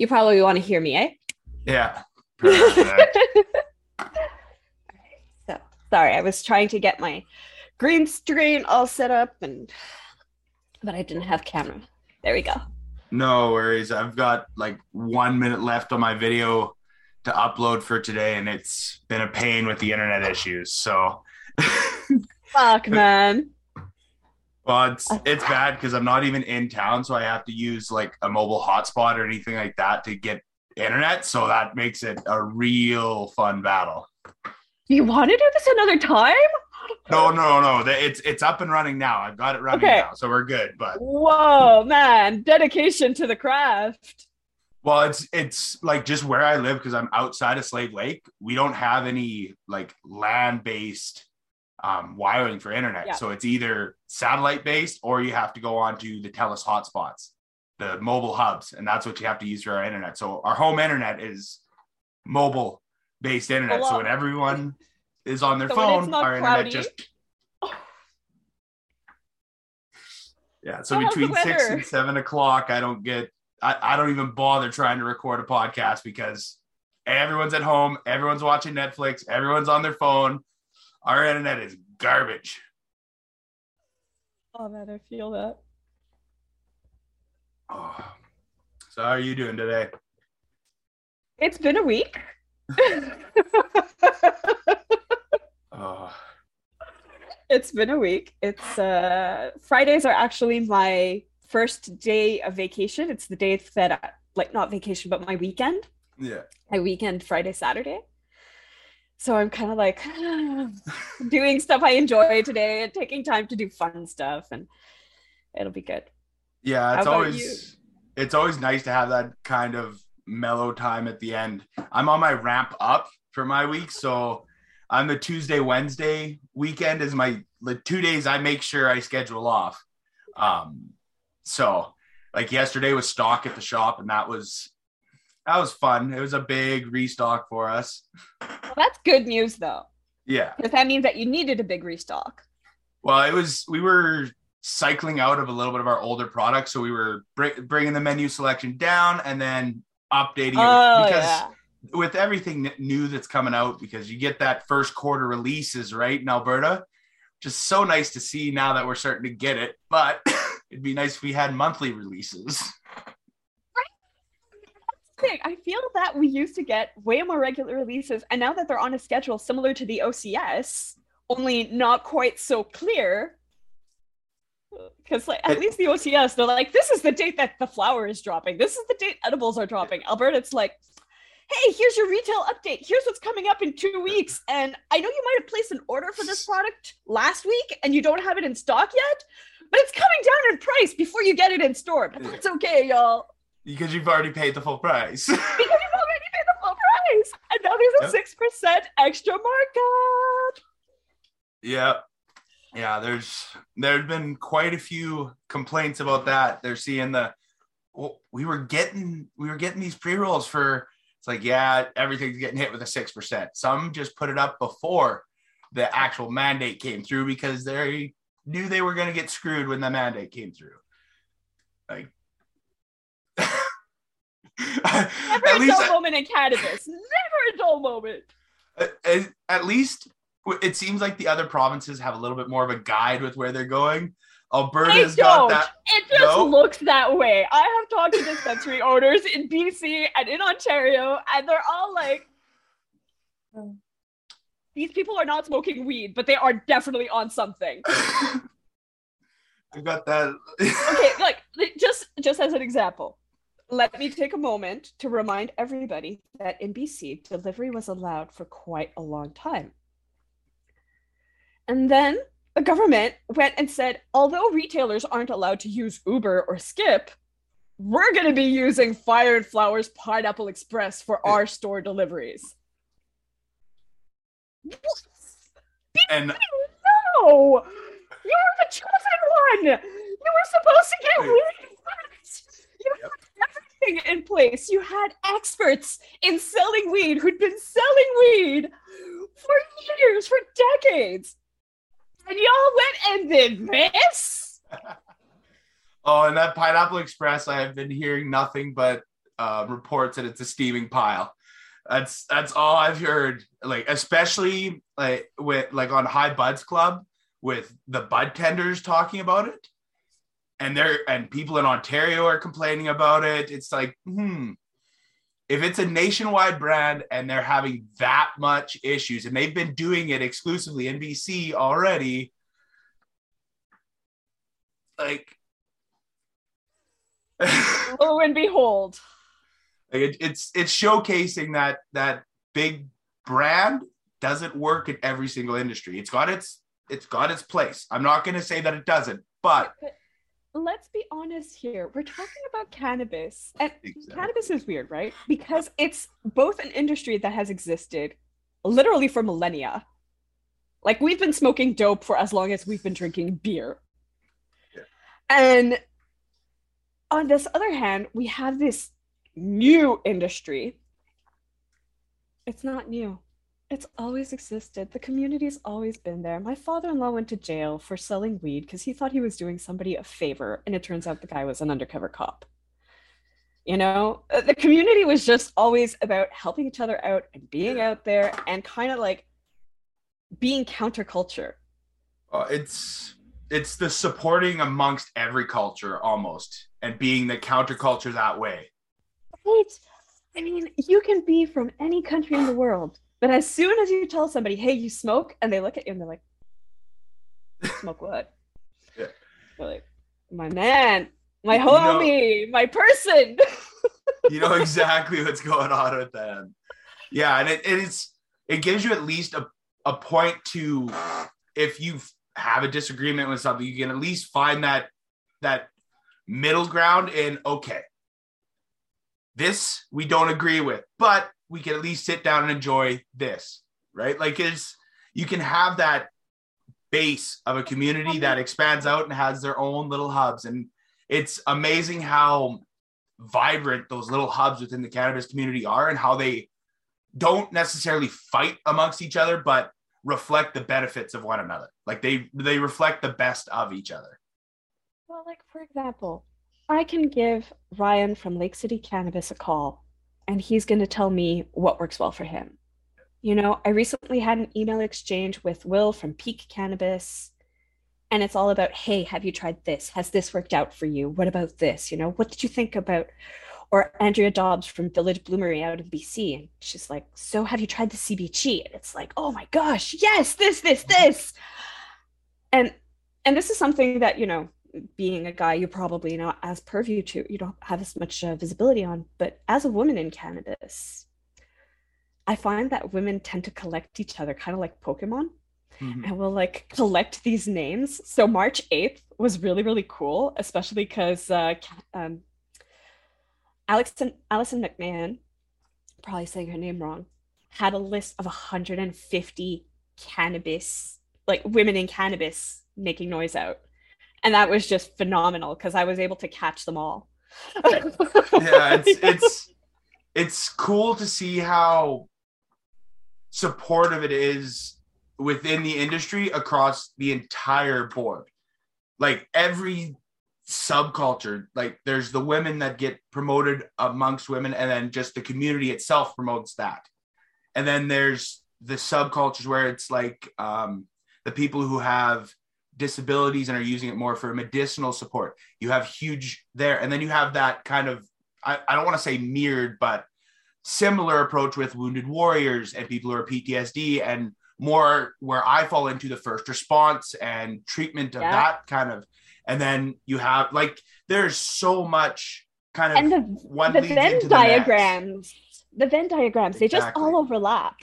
You probably want to hear me, eh? Yeah. So sorry, I was trying to get my green screen all set up and but I didn't have camera. There we go. no worries. I've got like one minute left on my video to upload for today, and it's been a pain with the internet issues. So, Fuck man. Well, it's uh, it's bad because I'm not even in town, so I have to use like a mobile hotspot or anything like that to get internet. So that makes it a real fun battle. You want to do this another time? No, no, no. It's it's up and running now. I've got it running Okay. now, so we're good. But Whoa, man. Dedication to the craft. well, it's it's like just where I live because I'm outside of Slave Lake. We don't have any like land based um, wiring for internet, Yeah. so it's either satellite based or you have to go on to the Telus hotspots, the mobile hubs, and that's what you have to use for our internet. So our home internet is mobile based internet. So when everyone is on their So phone, our internet just Yeah, so between six and seven o'clock, I don't get, I, I don't even bother trying to record a podcast because everyone's at home, everyone's watching Netflix, everyone's on their phone. Our internet is garbage. Oh man, I feel that. Oh. So, how are you doing today? It's been a week. Oh, it's been a week. It's uh Fridays are actually my first day of vacation. It's the day that I, like not vacation, but my weekend. yeah. My weekend Friday, Saturday. So I'm kind of like doing stuff I enjoy today and taking time to do fun stuff and it'll be good. Yeah, it's always it's always nice to have that kind of mellow time at the end. I'm on my ramp up for my week, so on the Tuesday Wednesday weekend is my the two days I make sure I schedule off. Um, so like yesterday was stock at the shop, and that was that was fun. It was a big restock for us. Well, that's good news though, Yeah. because that means that you needed a big restock. Well, it was we were cycling out of a little bit of our older products, so we were br- bringing the menu selection down and then updating it Oh because yeah. with everything new that's coming out, because you get that first quarter releases right in Alberta, just so nice to see now that we're starting to get it. But it'd be nice if we had monthly releases. Thing. I feel that we used to get way more regular releases, and now that they're on a schedule similar to the OCS, only not quite so clear. Because like at least the OCS, they're like, this is the date that the flower is dropping. This is the date edibles are dropping. Alberta, it's like, hey, here's your retail update. Here's what's coming up in two weeks. And I know you might have placed an order for this product last week and you don't have it in stock yet, but it's coming down in price before you get it in store. But that's okay, y'all. Because you've already paid the full price. because you've already paid the full price. And now there's a Yep. six percent extra markup. Yeah. Yeah, there's there's been quite a few complaints about that. They're seeing the well, we were getting we were getting these pre-rolls for it's like, yeah, everything's getting hit with a six percent. Some just put it up before the actual mandate came through because they knew they were gonna get screwed when the mandate came through. Like Never at a least dull moment in cannabis. Never a dull moment. at, at least it seems like the other provinces have a little bit more of a guide with where they're going. Alberta's They got don't. that. It just No? looks that way. I have talked to dispensary owners in BC and in Ontario, and they're all like, these people are not smoking weed, but they are definitely on something. I got that. okay, like just just as an example, let me take a moment to remind everybody that in BC, delivery was allowed for quite a long time. And then the government went and said, although retailers aren't allowed to use Uber or Skip, we're going to be using Fire and Flowers Pineapple Express for our store deliveries. and No! You were the chosen one! You were supposed to get Wait. Everything in place. You had experts in selling weed who'd been selling weed for years, for decades. And y'all went and did this? oh, and that Pineapple Express, I have been hearing nothing but uh, reports that it's a steaming pile. That's that's all I've heard. Like especially like with like on High Buds Club with the bud tenders talking about it, and they're and people in Ontario are complaining about it. It's like, hmm, if it's a nationwide brand and they're having that much issues, and they've been doing it exclusively in BC already, like lo and behold. Like it, it's it's showcasing that that big brand doesn't work in every single industry. It's got its it's got its place. I'm not going to say that it doesn't but let's be honest here we're talking about cannabis and exactly. cannabis is weird right because it's both an industry that has existed literally for millennia like we've been smoking dope for as long as we've been drinking beer yeah. and on this other hand, we have this new industry. It's not new. It's always existed. The community's always been there. My father-in-law went to jail for selling weed because he thought he was doing somebody a favor, and it turns out the guy was an undercover cop. You know, uh, the community was just always about helping each other out and being out there and kind of like being counterculture. Uh, it's it's the supporting amongst every culture almost and being the counterculture that way. Right. I mean, you can be from any country in the world, but as soon as you tell somebody, hey, you smoke, and they look at you and they're like, smoke what? Yeah. They're like, my man, my homie, you know, my person. you know exactly what's going on with them. Yeah, and it, it's it gives you at least a, a point to if you have a disagreement with something, you can at least find that that middle ground in okay, this we don't agree with, but we can at least sit down and enjoy this, right? Like it's you can have that base of a community that expands out and has their own little hubs. And it's amazing how vibrant those little hubs within the cannabis community are and how they don't necessarily fight amongst each other, but reflect the benefits of one another. Like they they reflect the best of each other. Well, like for example, I can give Ryan from Lake City Cannabis a call and he's going to tell me what works well for him. You know, I recently had an email exchange with Will from Peak Cannabis and it's all about, "Hey, have you tried this? Has this worked out for you? What about this? You know, what did you think about or Andrea Dobbs from Village Bloomery out of BC. And she's like, So have you tried the CBG? And it's like, oh my gosh, yes, this, this, this. And and this is something that, you know, being a guy, you probably not as purview to, you don't have as much uh, visibility on. But as a woman in cannabis, I find that women tend to collect each other, kind of like Pokemon. Mm-hmm. And we'll like collect these names. So March 8th was really, really cool, especially because uh, um, Alison, Allison McMahon, probably saying her name wrong, had a list of 150 cannabis, like women in cannabis making noise out. And that was just phenomenal because I was able to catch them all. yeah, it's it's it's cool to see how supportive it is within the industry across the entire board. Like every subculture like there's the women that get promoted amongst women and then just the community itself promotes that and then there's the subcultures where it's like um, the people who have disabilities and are using it more for medicinal support you have huge there and then you have that kind of i, I don't want to say mirrored but similar approach with wounded warriors and people who are ptsd and more where i fall into the first response and treatment of yeah. that kind of and then you have like there's so much kind of and the, one the Venn diagrams, the, the Venn diagrams, exactly. they just all overlap,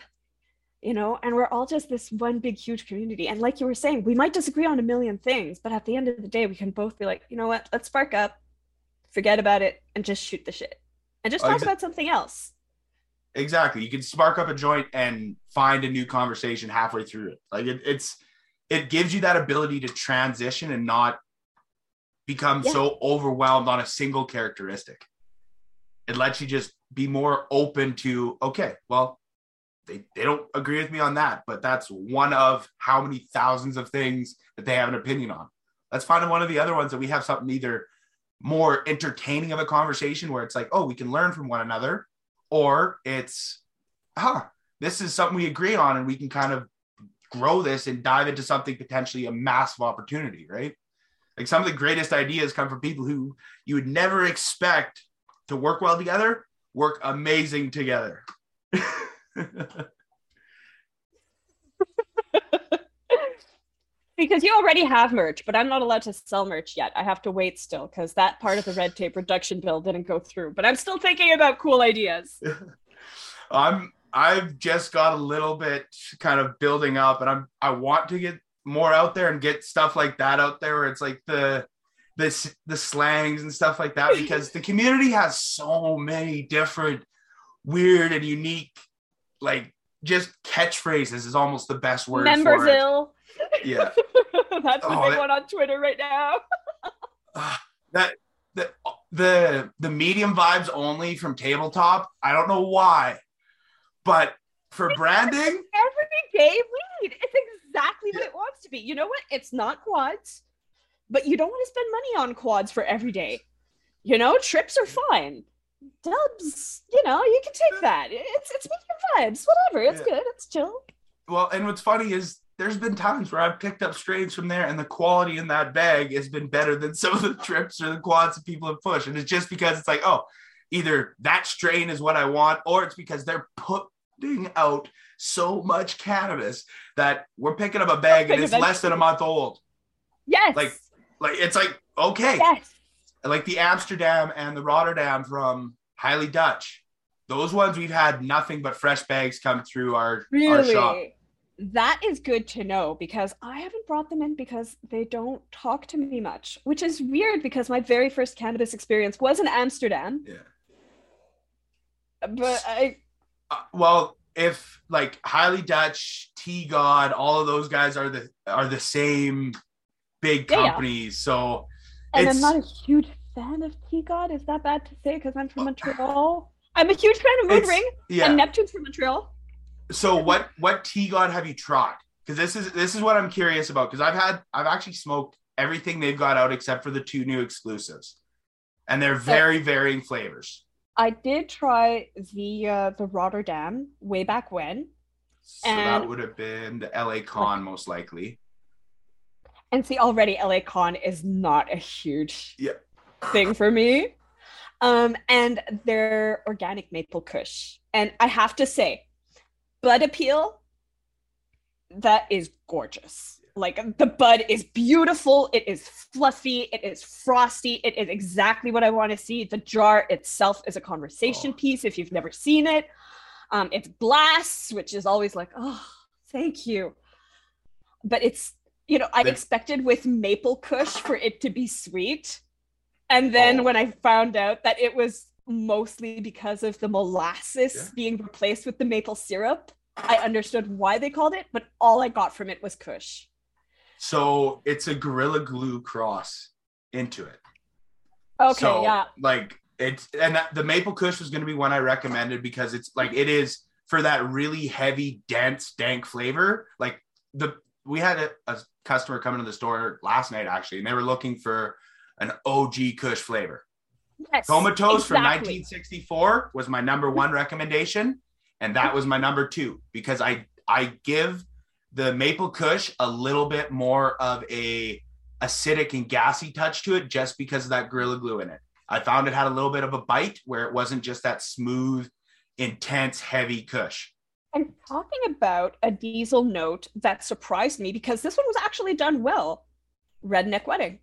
you know, and we're all just this one big huge community. And like you were saying, we might disagree on a million things, but at the end of the day, we can both be like, you know what, let's spark up, forget about it, and just shoot the shit, and just oh, talk about something else. Exactly, you can spark up a joint and find a new conversation halfway through it. Like it, it's it gives you that ability to transition and not become yeah. so overwhelmed on a single characteristic. It lets you just be more open to, okay, well, they, they don't agree with me on that, but that's one of how many thousands of things that they have an opinion on. Let's find one of the other ones that we have something either more entertaining of a conversation where it's like, oh, we can learn from one another, or it's, huh, this is something we agree on and we can kind of grow this and dive into something potentially a massive opportunity, right? Like some of the greatest ideas come from people who you would never expect to work well together, work amazing together. because you already have merch, but I'm not allowed to sell merch yet. I have to wait still because that part of the red tape reduction bill didn't go through. But I'm still thinking about cool ideas. I'm I've just got a little bit kind of building up, and I'm I want to get more out there and get stuff like that out there. Where it's like the the the slangs and stuff like that because the community has so many different weird and unique like just catchphrases is almost the best word. Memberville. Yeah. That's the oh, big that, one on Twitter right now. uh, that the the the medium vibes only from tabletop. I don't know why, but for branding, everyday lead, It's exactly yeah. what it wants to be. You know what? It's not quads, but you don't want to spend money on quads for every day. You know, trips are fine. Dubs, you know, you can take that. It's it's medium vibes, whatever. It's yeah. good. It's chill. Well, and what's funny is there's been times where I've picked up strains from there and the quality in that bag has been better than some of the trips or the quads that people have pushed. And it's just because it's like, oh, either that strain is what I want, or it's because they're putting out so much cannabis that we're picking up a bag and it's less than a month old. Yes. Like, like it's like, okay. Yes. Like the Amsterdam and the Rotterdam from Highly Dutch. Those ones we've had nothing but fresh bags come through our, really? our shop that is good to know because I haven't brought them in because they don't talk to me much, which is weird because my very first cannabis experience was in Amsterdam. Yeah. But I. Uh, well, if like Highly Dutch, T God, all of those guys are the are the same big companies, yeah. so. And I'm not a huge fan of T God. Is that bad to say? Because I'm from Montreal. I'm a huge fan of Mood Ring yeah. and Neptune's from Montreal so what what tea god have you tried? Because this is this is what I'm curious about. Because I've had I've actually smoked everything they've got out except for the two new exclusives, and they're very so, varying flavors. I did try the uh, the Rotterdam way back when. So and, that would have been the LA Con most likely. And see, already LA Con is not a huge yeah. Thing for me. Um, and their organic maple kush. And I have to say, bud appeal that is gorgeous like the bud is beautiful it is fluffy it is frosty it is exactly what i want to see the jar itself is a conversation oh. piece if you've never seen it um, it's glass which is always like oh thank you but it's you know i expected with maple kush for it to be sweet and oh. then oh. when i found out that it was mostly because of the molasses yeah. being replaced with the maple syrup. I understood why they called it, but all I got from it was Kush. So it's a Gorilla Glue cross into it. Okay, so, yeah. Like it's and the Maple Kush was going to be one I recommended because it's like it is for that really heavy, dense, dank flavor. Like the we had a, a customer come into the store last night actually, and they were looking for an OG Kush flavor. Yes, Comatose exactly. from 1964 was my number one recommendation, and that was my number two because I I give the maple kush a little bit more of a acidic and gassy touch to it just because of that gorilla glue in it. I found it had a little bit of a bite where it wasn't just that smooth, intense, heavy kush. And talking about a diesel note that surprised me because this one was actually done well. Redneck Wedding.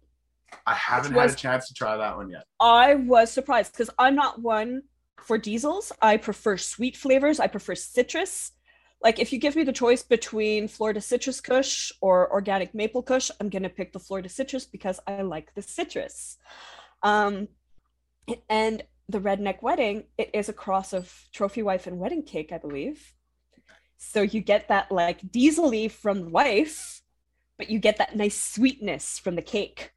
I haven't was, had a chance to try that one yet. I was surprised because I'm not one for diesels. I prefer sweet flavors. I prefer citrus. Like if you give me the choice between Florida citrus kush or organic maple kush, I'm gonna pick the Florida citrus because I like the citrus. Um, and the redneck wedding, it is a cross of trophy wife and wedding cake, I believe. So you get that like diesel from the wife, but you get that nice sweetness from the cake.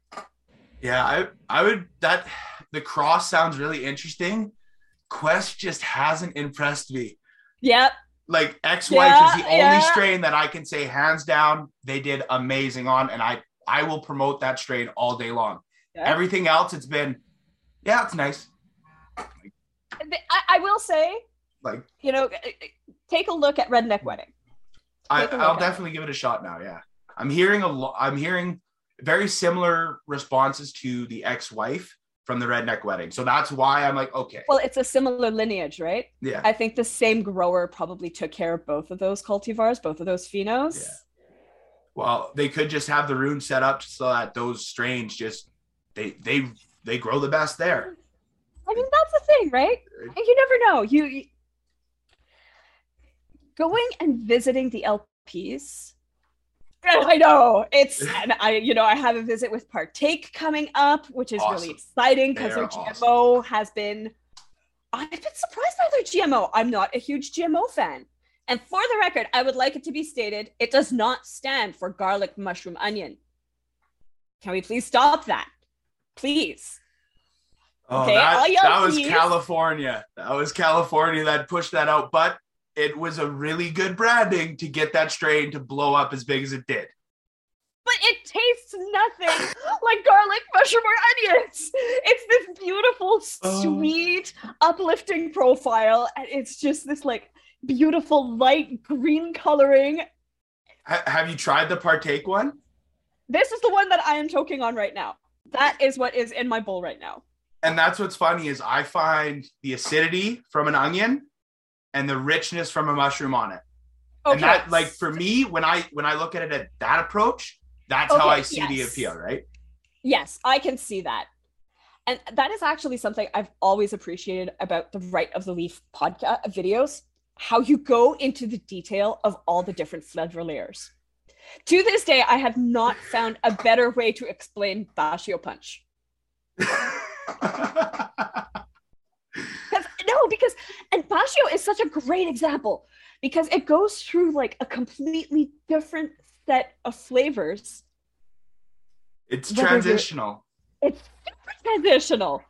Yeah, I I would that the cross sounds really interesting. Qwest just hasn't impressed me. Yep. Like ex-wife yeah, is the only yeah. strain that I can say hands down they did amazing on, and I I will promote that strain all day long. Everything else, it's been Yeah, it's nice. I, I will say, Like you know, uh, uh, take a look at Redneck Wedding. I, Take a look I'll at it. definitely give it a shot now. Yeah, I'm hearing a lot. I'm hearing very similar responses to the ex-wife from the redneck wedding. So that's why I'm like, okay, Well, it's a similar lineage, right? yeah, I think the same grower probably took care of both of those cultivars, both of those phenos. Yeah. well, they could just have the rune set up so that those strains just they they they grow the best there. I mean, that's the thing, right? You never know. You, you going and visiting the LPs. Oh, I know it's, and I, you know, I have a visit with Partake coming up, which is really exciting because their GMO has been. I've been surprised by their GMO. I'm not a huge GMO fan. And for the record, I would like it to be stated it does not stand for garlic, mushroom, onion. Can we please stop that? Please. Oh, Okay, that, that was. California. That was California that pushed that out, but it was a really good branding to get that strain to blow up as big as it did. but it tastes nothing like garlic, mushroom, or onions. It's this beautiful, Oh. sweet, uplifting profile, and it's just this like beautiful light green coloring. Ha- have you tried the partake one? This is the one that I am choking on right now. That is what is in my bowl right now. And that's what's funny is I find the acidity from an onion and the richness from a mushroom on it. And that like for me, when I when I look at it at that approach, that's how I see the appeal, right? Yes, I can see that. And that is actually something I've always appreciated about the Right of the Leaf podcast videos, how you go into the detail of all the different flavor layers. To this day, I have not found a better way to explain Bashio Punch. no, because and Bashio is such a great example because it goes through like a completely different set of flavors it's transitional. it's super transitional.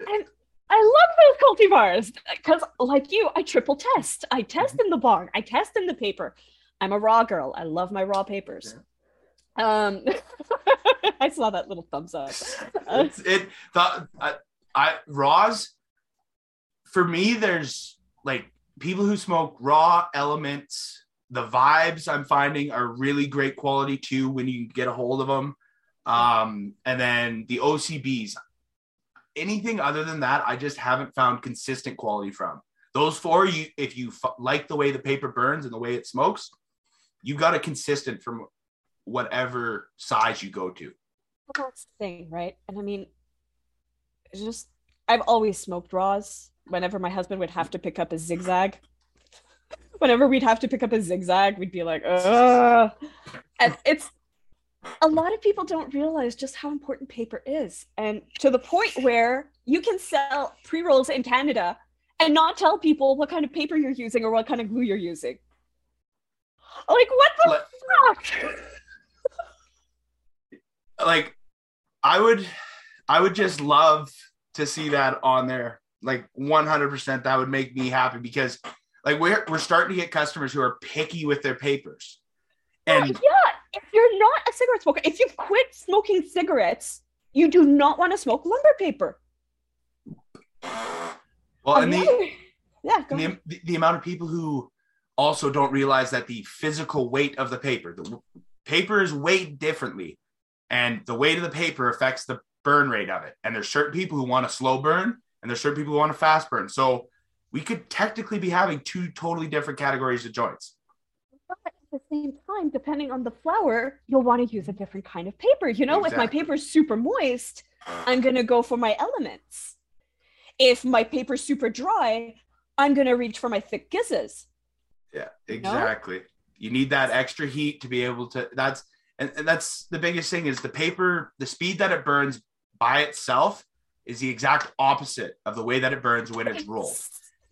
And I love those cultivars because, like you, I triple test. I test in the barn, I test in the paper. I'm a raw girl. I love my raw papers. Um, I saw that little thumbs up. It's, it the I, I raws for me there's like people who smoke raw elements the vibes i'm finding are really great quality too when you get a hold of them um and then the ocbs anything other than that i just haven't found consistent quality from those four you if you f- like the way the paper burns and the way it smokes you've got a consistent from whatever size you go to that's the thing, right? And I mean, just I've always smoked raws. Whenever my husband would have to pick up a zigzag, whenever we'd have to pick up a zigzag, we'd be like, ugh. And it's a lot of people don't realize just how important paper is. And to the point where you can sell pre rolls in Canada and not tell people what kind of paper you're using or what kind of glue you're using. Like, what the Like- fuck? like I would I would just love to see that on there. Like 100% that would make me happy because like we're we're starting to get customers who are picky with their papers. And yeah, if you're not a cigarette smoker, if you've quit smoking cigarettes, you do not want to smoke lumber paper. well and the, yeah, ahead. the, the amount of people who also don't realize that the physical weight of the paper, the paper is weighed differently and the weight of the paper affects the burn rate of it. And there's certain people who want a slow burn and there's certain people who want a fast burn. So we could technically be having two totally different categories of joints. But at the same time, depending on the flower, you'll want to use a different kind of paper. You know, if my Exactly. paper's super moist, I'm gonna go for my elements. If my paper's super dry, I'm gonna reach for my thick Gizehs. Yeah, exactly. You need that extra heat to be able to. That's and, and that's the biggest thing is the paper. The speed that it burns by itself is the exact opposite of the way that it burns when it's rolled.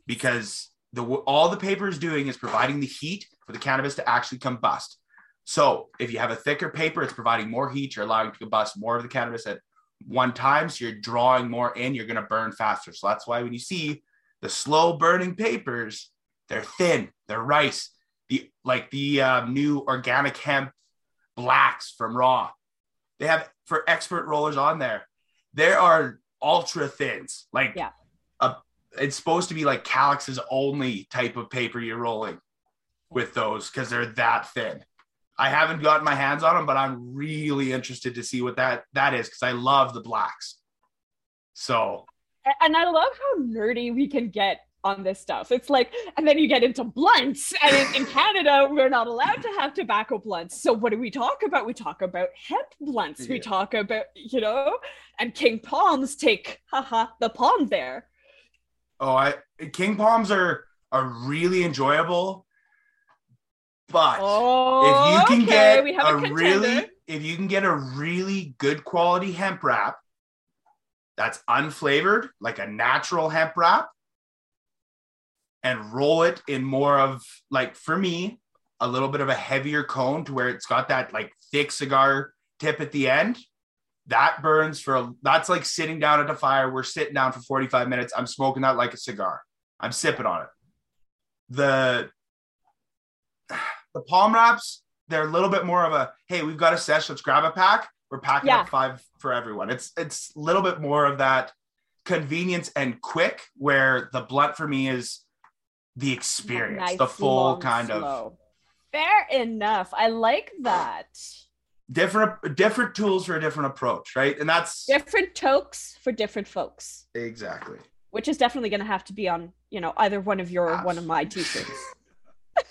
Because the all the paper is doing is providing the heat for the cannabis to actually combust. So if you have a thicker paper, it's providing more heat. You're allowing to combust more of the cannabis at one time. So you're drawing more in. You're going to burn faster. So that's why when you see the slow burning papers, they're thin. They're rice. The like the um, new organic hemp blacks from Raw. They have for expert rollers on there. There are ultra thins. Like Yeah. a, it's supposed to be like Calix's only type of paper you're rolling with those because they're that thin. I haven't gotten my hands on them, but I'm really interested to see what that that is because I love the blacks. So And I love how nerdy we can get on this stuff. It's like, and then you get into blunts. And in, in Canada, we're not allowed to have tobacco blunts. So what do we talk about? We talk about hemp blunts. We talk about, you know, and King Palms take, haha, the palm there. oh, I King Palms are are really enjoyable, but Oh, if you oh, can okay, get a, a, really if you can get a really good quality hemp wrap that's unflavored like a natural hemp wrap and roll it in more of like for me a little bit of a heavier cone to where it's got that like thick cigar tip at the end. That burns for that's like sitting down at a fire. We're sitting down for 45 minutes. I'm smoking that like a cigar. I'm sipping on it. The the palm wraps they're a little bit more of a hey we've got a sesh let's grab a pack. We're packing Yeah. up five for everyone. It's it's a little bit more of that convenience and quick where the blunt for me is the experience Nice, the full long, kind of. Fair enough. I like that. different different tools for a different approach right and that's Different tokes for different folks, exactly which is definitely going to have to be on, you know, either one of your or one of my t-shirts.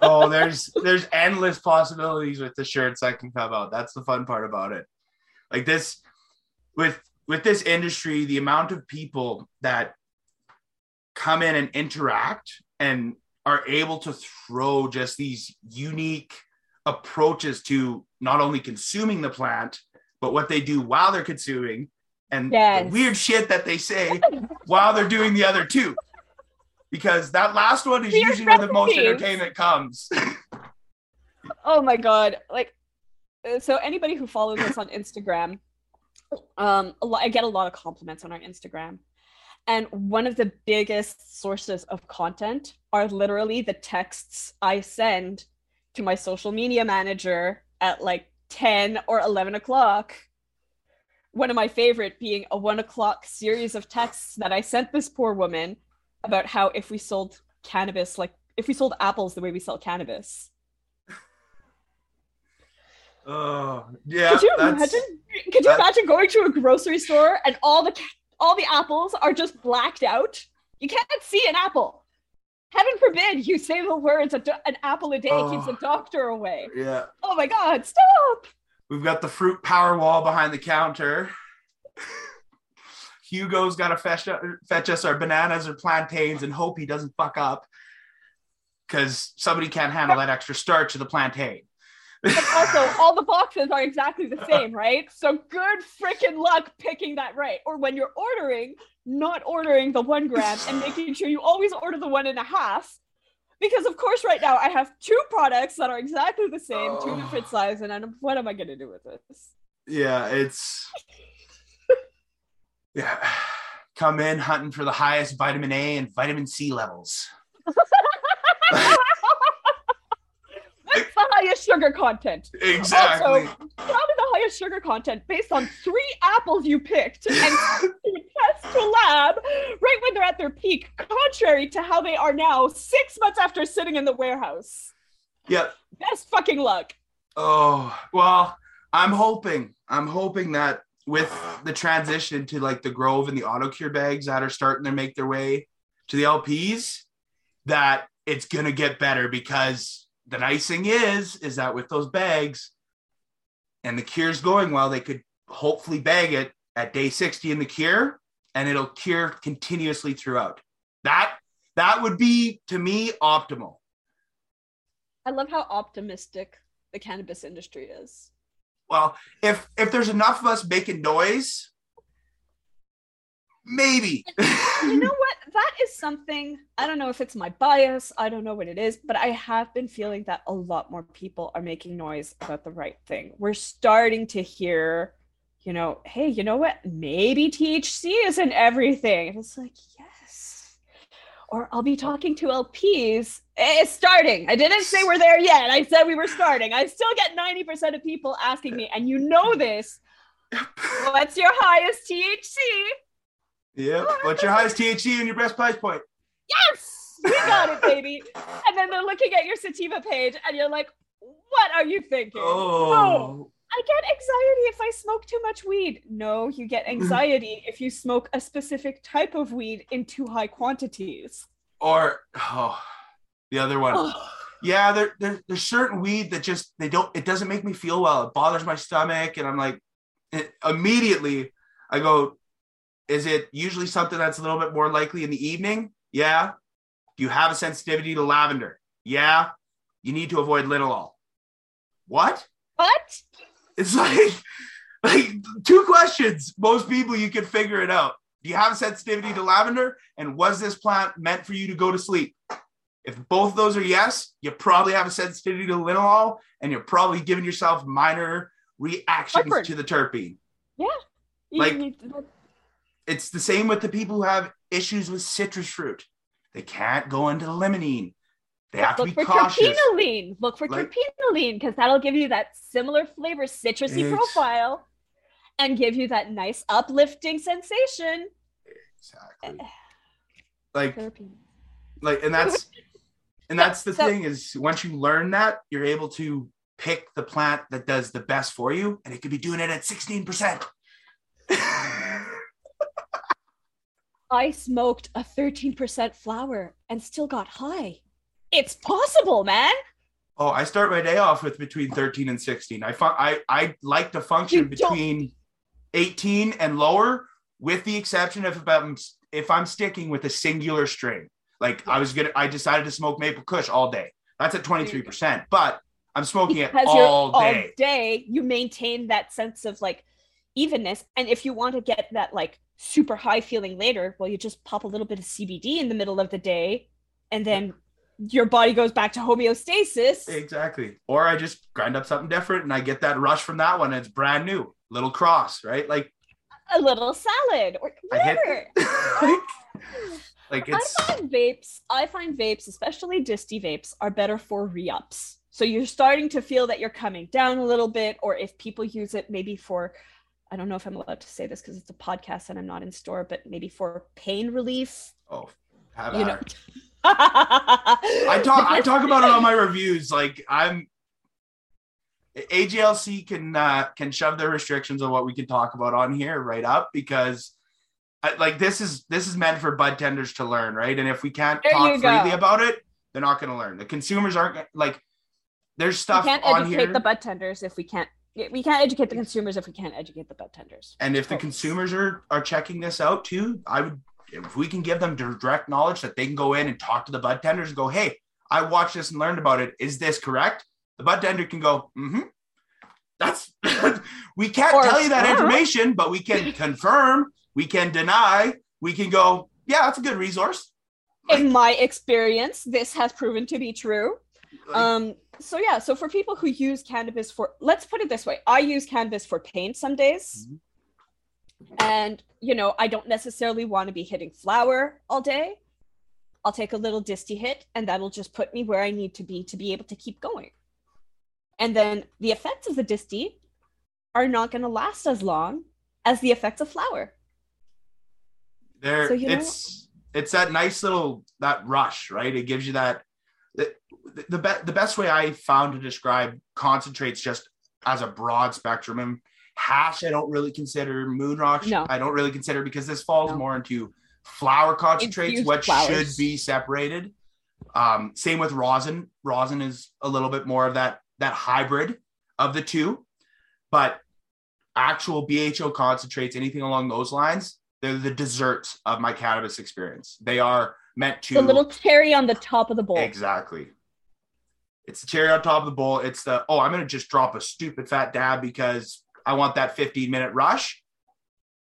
oh there's there's endless possibilities with the shirts that can come out that's the fun part about it like this with with this industry the amount of people that come in and interact and are able to throw just these unique approaches to not only consuming the plant but what they do while they're consuming and Yes. the weird shit that they say while they're doing the other two. Because that last one is Weird usually where the most entertainment comes. Oh my god. Like uh, so anybody who follows us on instagram um a lot, i get a lot of compliments on our instagram and one of the biggest sources of content are literally the texts i send to my social media manager at like 10 or 11 o'clock one of my favorite being a one o'clock series of texts that i sent this poor woman about how if we sold cannabis like if we sold apples the way we sell cannabis oh yeah Could you imagine? Could you that- imagine going to a grocery store and all the all the apples are just blacked out? You can't see an apple. Heaven forbid you say the words "A do- "an apple a day keeps Oh. a doctor away." yeah Oh my God! Stop! we've got the fruit power wall behind the counter hugo's got to fetch, fetch us our bananas or plantains and hope he doesn't fuck up because somebody can't handle that extra starch of the plantain But also, all the boxes are exactly the same, right? So good freaking luck picking that right. Or when you're ordering, not ordering the one gram and making sure you always order the one and a half. Because of course, right now I have two products that are exactly the same, two oh. different sizes, and I'm, what am I gonna do with this? Yeah, it's yeah. Come in hunting for the highest vitamin A and vitamin C levels. That's the highest sugar content. Exactly. Probably the highest sugar content based on three apples you picked and test to lab right when they're at their peak, contrary to how they are now, six months after sitting in the warehouse. yep. Best fucking luck. Oh well, I'm hoping. I'm hoping that with the transition to like the Grove and the auto cure bags that are starting to make their way to the LPs, that it's gonna get better because the nice thing is, is that with those bags and the cure's going well, they could hopefully bag it at day 60 in the cure and it'll cure continuously throughout. That that would be to me optimal. I love how optimistic the cannabis industry is. Well, if if there's enough of us making noise, maybe. You know what? That is something, I don't know if it's my bias, I don't know what it is, but I have been feeling that a lot more people are making noise about the right thing. We're starting to hear, you know, hey, you know what? Maybe THC isn't everything. And it's like, yes. Or I'll be talking to LPs. It's starting. I didn't say we're there yet. I said we were starting. I still get 90% of people asking me, and you know this. What's your highest THC? Yep. What's your highest THC and your best price point? Yes, we got it, baby. And then they're looking at your sativa page, and you're like, "What are you thinking?" Oh. oh I get anxiety if I smoke too much weed. No, you get anxiety if you smoke a specific type of weed in too high quantities. Or oh, the other one. Oh, Yeah, there, there there's certain weed that just they don't it doesn't make me feel well. It bothers my stomach, and I'm like, it, immediately I go, is it usually something that's a little bit more likely in the evening? Yeah. Do you have a sensitivity to lavender? Yeah. You need to avoid linalool. What? what? It's like like two questions. Most people you can figure it out. Do you have a sensitivity to lavender? And was this plant meant for you to go to sleep? If both of those are yes, you probably have a sensitivity to linalool, and you're probably giving yourself minor reactions to the terpene. Yeah. You Like- need- It's the same with the people who have issues with citrus fruit. They can't go into limonene. They have to look be for cautious. terpinolene. Look for Like- terpinolene because that'll give you that similar flavor, citrusy profile, and give you that nice uplifting sensation. Exactly. Like Terpene. like and that's and that's the So- thing is once you learn that you're able to pick the plant that does the best for you and it could be doing it at 16% I smoked a 13% flower and still got high. It's possible, man. oh i start my day off with between 13 and 16 i fu- i i like to function between 18 and lower with the exception of i'm if i'm sticking with a singular strain like i was gonna i decided to smoke maple kush all day that's at 23% but i'm smoking it Because you're all day all day, you maintain that sense of like evenness. And if you want to get that like super high feeling later, well, you just pop a little bit of CBD in the middle of the day, and then your body goes back to homeostasis. Exactly. Or I just grind up something different and I get that rush from that one. And it's brand new, little cross, right? Like, A little salad or I hit- whatever. like, like it's I find vapes, I find vapes, especially disty vapes, are better for re-ups. So you're starting to feel that you're coming down a little bit, or if people use it maybe for I don't know if I'm allowed to say this because it's a podcast and I'm not in store, but maybe for pain relief. oh, have You know. I talk I talk about it on my reviews. Like I'm AGLC can uh, can shove their restrictions on what we can talk about on here right up because I, like this is this is meant for bud tenders to learn, right? And if we can't There talk freely about it, they're not going to learn. The consumers aren't like there's stuff we can't educate the bud tenders if we can't we can't educate the consumers if we can't educate the bud tenders. And if the consumers are are checking this out too, I would if we can give them direct knowledge that they can go in and talk to the bud tenders and go, hey, I watched this and learned about it. Is this correct? The bud tender can go, mm-hmm. That's we can't Or- tell you that or- information, but we can confirm, we can deny, we can go, yeah, that's a good resource. In my experience, this has proven to be true. Like, Um, so yeah, so for people who use cannabis for, let's put it this way, I use cannabis for pain some days. Mhm. And, you know, I don't necessarily want to be hitting flower all day. I'll take a little disty hit and that'll just put me where I need to be to be able to keep going. And then the effects of the disty are not going to last as long as the effects of flower. there so you know- it's it's that nice little that rush right it gives you that the the, be, the best way i found to describe concentrates just as a broad spectrum and hash i don't really consider moon rock No. i don't really consider because this falls No. more into flower concentrates Infused which flowers. should be separated um same with rosin rosin is a little bit more of that that hybrid of the two but actual bho concentrates anything along those lines they're the desserts of my cannabis experience. They are meant to The little cherry on the top of the bowl. exactly. It's the cherry on top of the bowl. It's the oh, I'm gonna just drop a stupid fat dab because I want that 15 minute rush,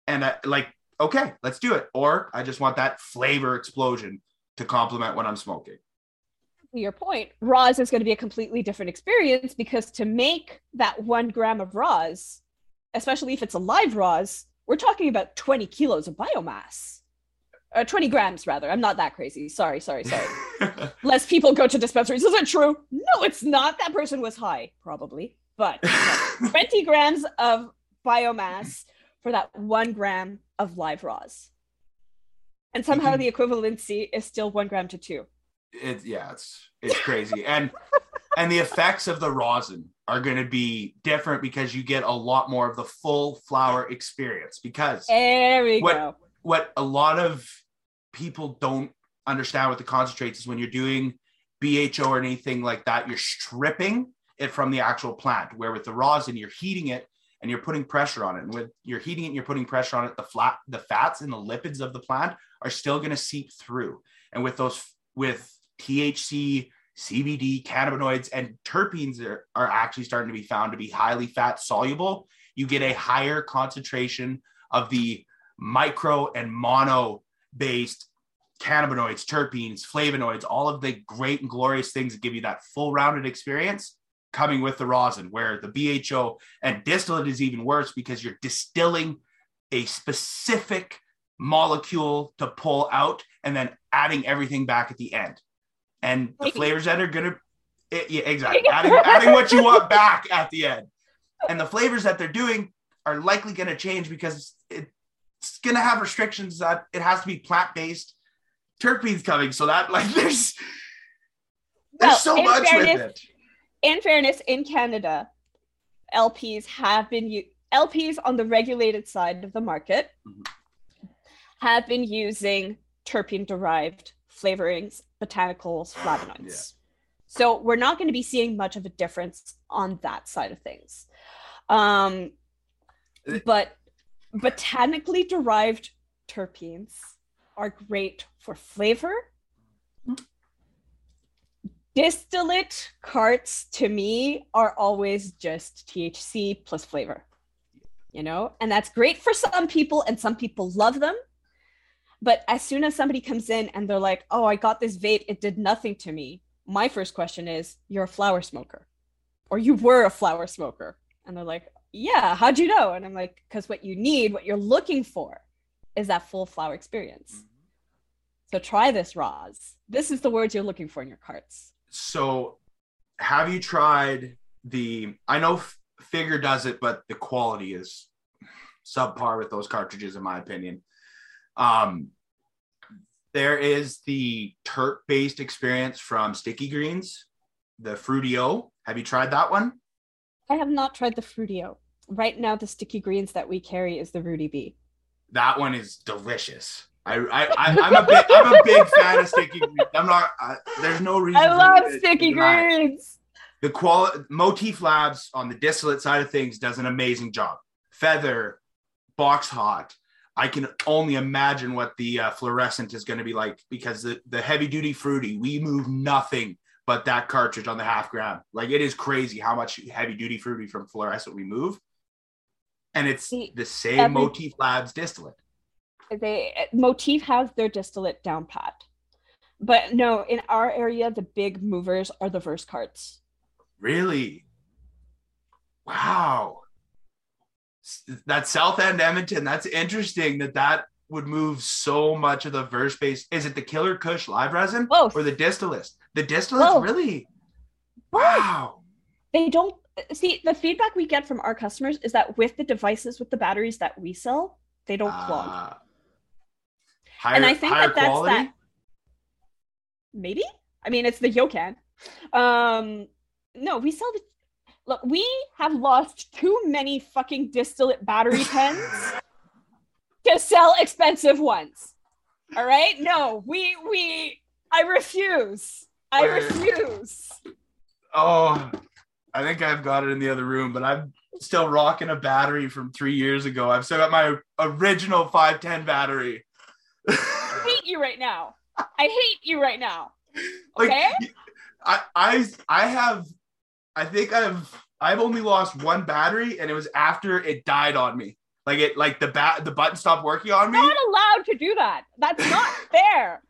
and I, like okay, let's do it. Or I just want that flavor explosion to complement what I'm smoking. to your point, Roz is going to be a completely different experience because to make that one gram of Roz, especially if it's a live Roz, we're talking about 20 kilos of biomass. Uh, 20 grams, rather. I'm not that crazy. Sorry, sorry, sorry. Less people go to dispensaries. Is it true? No, it's not. That person was high, probably. But 20 grams of biomass for that one gram of live raws. And somehow Mhm. the equivalency is still one gram to two. It's yeah, it's it's crazy. and and the effects of the rosin are going to be different because you get a lot more of the full flower experience because There we What- go. What a lot of people don't understand with the concentrates is when you're doing BHO or anything like that, you're stripping it from the actual plant. Where with the rosin, you're heating it and you're putting pressure on it. And with you're heating it and you're putting pressure on it, the flat the fats and the lipids of the plant are still going to seep through. And with those with THC, CBD, cannabinoids, and terpenes are, are actually starting to be found to be highly fat soluble. You get a higher concentration of the micro and mono based cannabinoids, terpenes, flavonoids, all of the great and glorious things that give you that full rounded experience coming with the rosin, where the BHO and distillate is even worse because you're distilling a specific molecule to pull out and then adding everything back at the end. And the flavors that are gonna yeah, exactly. adding, adding what you want back at the end. And the flavors that they're doing are likely going to change because it, it's going to have restrictions that it has to be plant based terpenes coming. So that like there's there's Well, so much fairness- with it. in fairness, in Canada, LPs have been u- LPs on the regulated side of the market Mhm. have been using terpene derived flavorings, botanicals, flavonoids. So we're not going to be seeing much of a difference on that side of things. Um, but botanically derived terpenes are great for flavor. Distillate carts to me are always just THC plus flavor, you know, and that's great for some people, and some people love them. But as soon as somebody comes in and they're like, oh, I got this vape, it did nothing to me. My first question is, you're a flower smoker, or you were a flower smoker. And they're like, yeah, how'd you know? And I'm like, because what you need, what you're looking for, is that full flower experience. So try this, Roz. This is the words you're looking for in your carts. So have you tried the I know F- Figr does it, but the quality is subpar with those cartridges, in my opinion. Um, there is the terp based experience from Sticky Greens, the Fruitio. Have you tried that one? I have not tried the Fruitio. Right now, the sticky greens that we carry is the Rudy B. That one is delicious. I, I, I I'm a big I'm a big fan of Sticky Greens. I'm not. I, there's no reason. I love sticky greens. the quality motif labs on the distillate side of things does an amazing job feather box hot i can only imagine what the uh, fluorescent is going to be like because the, the heavy duty fruity we move nothing but that cartridge on the half gram like it is crazy how much heavy duty fruity from fluorescent we move and it's See, the same every- motif labs distillate They Motif has their distillate down pat, but no, in our area, the big movers are the verse carts. Really? Wow. That South End Edmonton, that's interesting that that would move so much of the verse base. Is it the Killer Kush live resin Both. or the distillate? The distillate, Both. really? Both. Wow. They don't see the feedback we get from our customers is that with the devices with the batteries that we sell, they don't clog. Uh, higher, and I think that that's quality? that. Maybe. I mean, it's the Yocan. Um, no, we sell the. Look, we have lost too many fucking distillate battery pens to sell expensive ones. All right? No, we we. I refuse. I Wait. refuse. Oh, I think I've got it in the other room, but I'm still rocking a battery from three years ago. I've still got my original 510 battery. I hate you right now. I hate you right now. like Okay? I, I I have I think I've I've only lost one battery and it was after it died on me. Like it like the bat the button stopped working on me. not allowed to do that. That's not fair.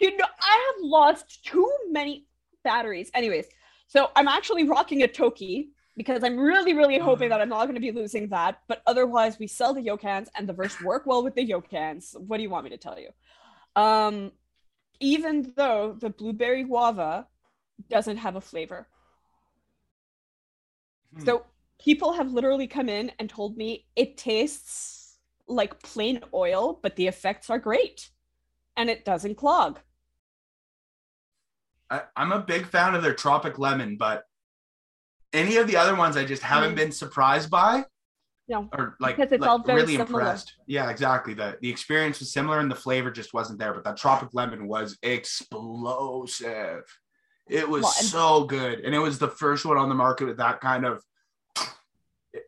You know, I have lost too many batteries. Anyways, so I'm actually rocking a Toki because I'm really, really hoping that I'm not going to be losing that. But otherwise, we sell the Yocans and the verse work well with the Yocans. What do you want me to tell you? Um, even though the blueberry guava doesn't have a flavor. Hmm. So people have literally come in and told me it tastes like plain oil, but the effects are great and it doesn't clog. I, I'm a big fan of their Tropic Lemon, but any of the other ones I just haven't Mm. been surprised by. No, Or like, because it's like all very really similar. impressed. Yeah, exactly. The the experience was similar and the flavor just wasn't there, but that Tropic Lemon was explosive. It was Well, so good. And it was the first one on the market with that kind of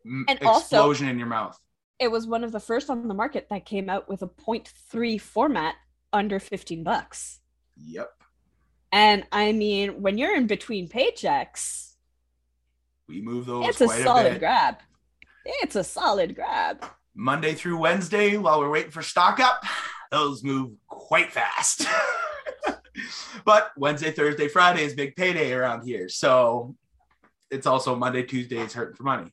And also- explosion in your mouth. It was one of the first on the market that came out with a 0.3 format under 15 bucks. Yep. And I mean, when you're in between paychecks, We move those it's a a solid bit. grab. It's a solid grab. Monday through Wednesday while we're waiting for stock up, those move quite fast. but Wednesday, Thursday, Friday is big payday around here. So it's also Monday, Tuesday is hurting for money.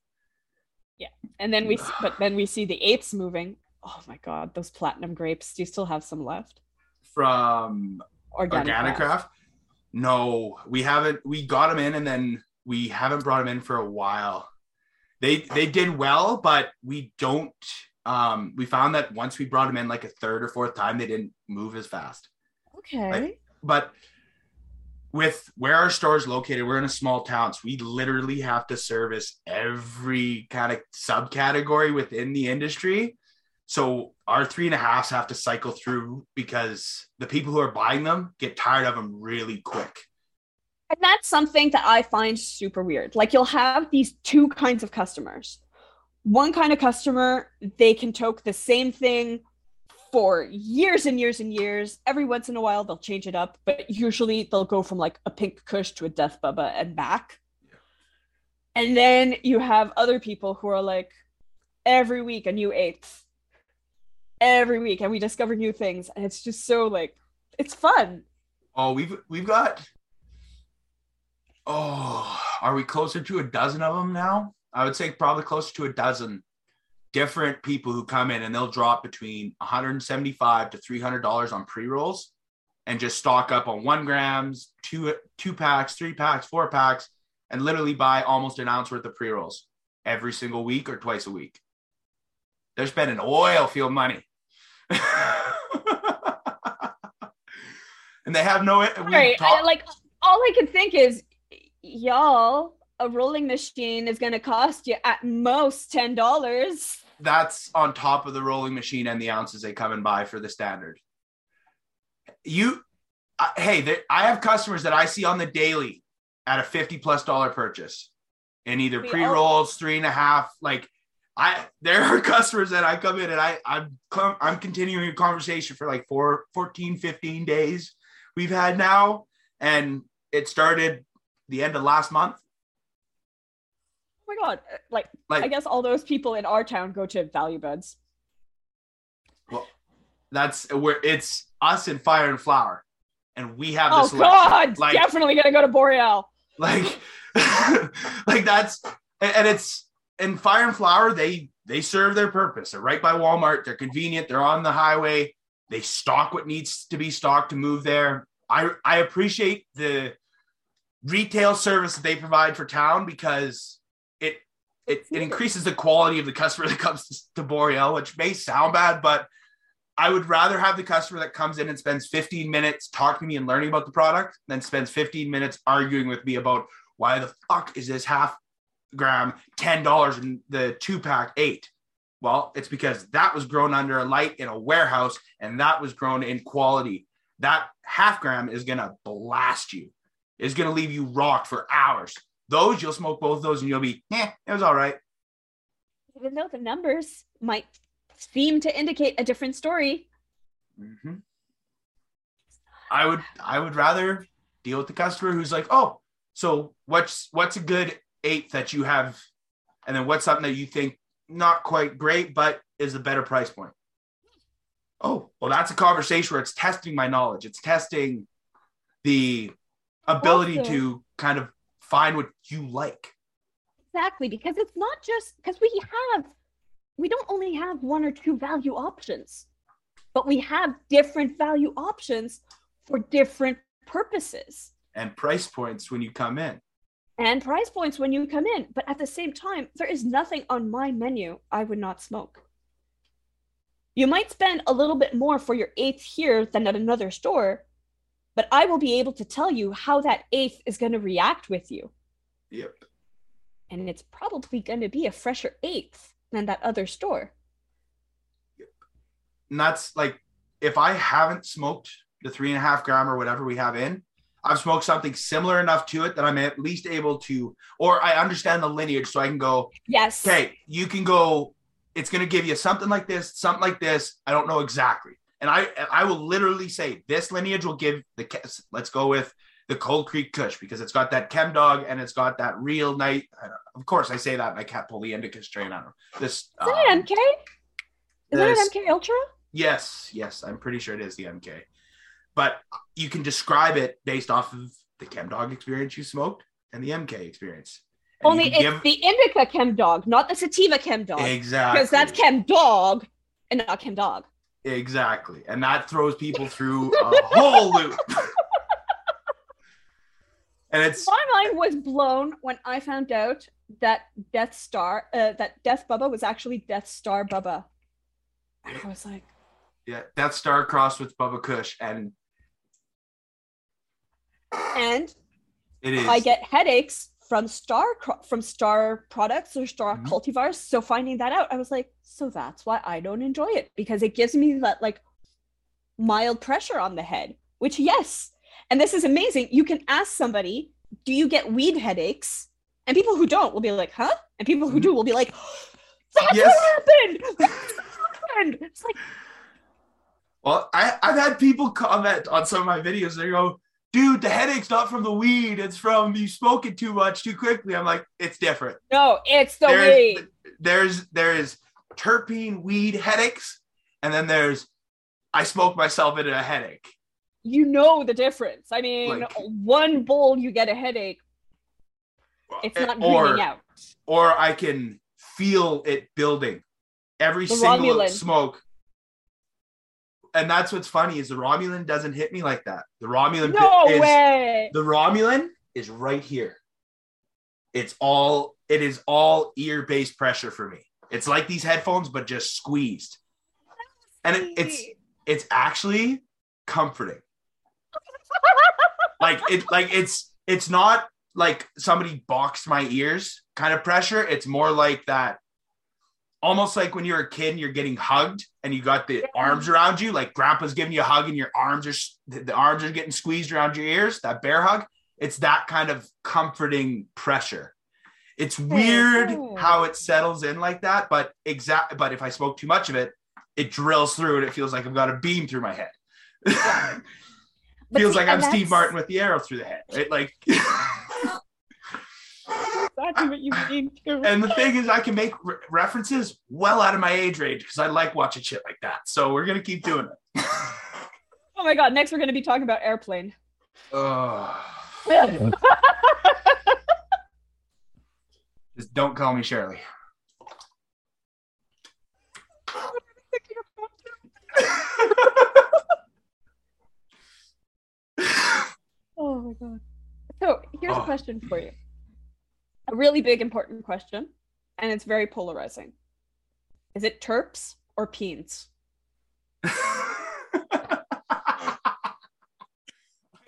Yeah, and then we, s- but then we see the apes moving. Oh my god, those platinum grapes! Do you still have some left? From Organic, Organic Craft. Craft, no, we haven't. We got them in and then we haven't brought them in for a while. They they did well, but we don't. Um, we found that once we brought them in like a third or fourth time, they didn't move as fast. Okay. Like- but with where our store is located, we're in a small town, so we literally have to service every kind of subcategory within the industry. So our three and a halves have to cycle through because the people who are buying them get tired of them really quick. And that's something that I find super weird. Like you'll have these two kinds of customers. One kind of customer, they can toke the same thing for years and years and years. Every once in a while they'll change it up, but usually they'll go from like a pink kush to a death bubba and back. And then you have other people who are like every week a new eighth. Every week and we discover new things and it's just so like it's fun. Oh, we've we've got. Oh, are we closer to a dozen of them now? I would say probably closer to a dozen different people who come in and they'll drop between 175 to 300 dollars on pre rolls, and just stock up on one grams, two two packs, three packs, four packs, and literally buy almost an ounce worth of pre rolls every single week or twice a week. They're spending oil field money. and they have no Right. talk- I, like all I can think is y'all, a rolling machine is gonna cost you at most ten dollars. That's on top of the rolling machine and the ounces they come and buy for the standard. You, uh, hey, there, I have customers that I see on the daily at a fifty plus dollar purchase in either pre rolls, three and a half. Like I, there are customers that I come in and I, I'm, I'm continuing a conversation for like four, 14, 15 days we've had now, and it started the end of last month. Oh my god! uh, Like, Like I guess all those people in our town go to Value Buds. Well, that's where it's us and fire and flower, and we have This Oh god! Like, Definitely gonna go to Boreal. like, like that's and and it's and fire and flower. They they serve their purpose. They're right by Walmart. They're convenient. They're on the highway. They stock what needs to be stocked to move there. I I appreciate the retail service that they provide for town because it it, increases the quality of the customer that comes to, to Boreal, which may sound bad, but I would rather have the customer that comes in and spends 15 minutes talking to me and learning about the product than spends 15 minutes arguing with me about why the fuck is this half gram $10 and the two pack eight. Well, it's because that was grown under a light in a warehouse and that was grown in quality. That half gram is going to blast you, is going to leave you rocked for hours. Those, you'll smoke both those and you'll be, eh, it was all right. Even though the numbers might seem to indicate a different story. Mhm. I would I would rather deal with the customer who's like, oh, so what's what's a good eight that you have, and then what's something that you think not quite great but is a better price point. Oh, well, that's a conversation where it's testing my knowledge. It's testing the ability Also- to kind of find what you like. Exactly, because it's not just because we have, we don't only have one or two value options, but we have different value options for different purposes. and price points when you come in. and price points when you come in. But at the same time, there is nothing on my menu I would not smoke. You might spend a little bit more for your eighth here than at another store, but I will be able to tell you how that eighth is going to react with you. Yep. And it's probably going to be a fresher eighth than that other store. Yep. And that's like if I haven't smoked the three and a half gram or whatever we have in, I've smoked something similar enough to it that I'm at least able to, or I understand the lineage so I can go, Yes. okay, you can go, it's going to give you something like this, something like this. I don't know exactly. And I, I will literally say this lineage will give the, let's go with the Cold Creek Kush because it's got that chem dog and it's got that real night. Of course, I say that and I can't pull the indica strain out of this. Is it um, an MK? Is it this- an MK Ultra? Yes, yes, I'm pretty sure it is the MK. But you can describe it based off of the chem dog experience you smoked and the MK experience. And Only it's can the indica chem dog, not the sativa chem dog. exactly Because that's chem dog and not chem dog. Exactly, and that throws people through a whole loop. and it's My mind was blown when I found out that Death Star, uh, that Death Bubba was actually Death Star Bubba. And I was like, yeah, Death Star crossed with Bubba Kush, and and it is I get headaches from Star from Star products or Star Mhm. cultivars. So finding that out, I was like, so that's why I don't enjoy it because it gives me that like mild pressure on the head. Which yes, and this is amazing. You can ask somebody, "Do you get weed headaches?" And people who don't will be like, "Huh?" And people who Mhm. do will be like, "That's Yes. what happened." That's what happened. It's like, Well, I, I've had people comment on some of my videos. They go, dude, the headache's not from the weed. It's from you smoking too much too quickly. I'm like, it's different. no, it's the There's- weed. There's there's terpene weed headaches, and then there's I smoke myself into a headache. You know the difference. I mean, Like- one bowl you get a headache. It's eh, not or, greening out. Or I can feel it building. Every The single Romulan. smoke. And that's what's funny is the Romulan doesn't hit me like that. The Romulan No is, way. The Romulan is right here. It's all it is all ear-based pressure for me. It's like these headphones, but just squeezed. And it, it's it's actually comforting. Like it like it's it's not like somebody boxed my ears kind of pressure. It's more like that almost like when you're a kid and you're getting hugged and you got the arms around you, like grandpa's giving you a hug and your arms are the arms are getting squeezed around your ears, that bear hug. It's that kind of comforting pressure. It's mm-hmm. weird Oh. how it settles in like that, but exact but if I smoke too much of it, it drills through and it feels like I've got a beam through my head. But feels see, like I'm Steve Martin with the arrow through the head, right? Like Exactly what you mean too. and the thing is, I can make re- references well out of my age range because I like watching shit like that. So we're gonna keep doing it. oh my god! Next, we're going to be talking about airplane. Ugh. just don't call me Shirley. oh my god! So here's a Oh. question for you. A really big, important question, and it's very polarizing. Is it terps or peens?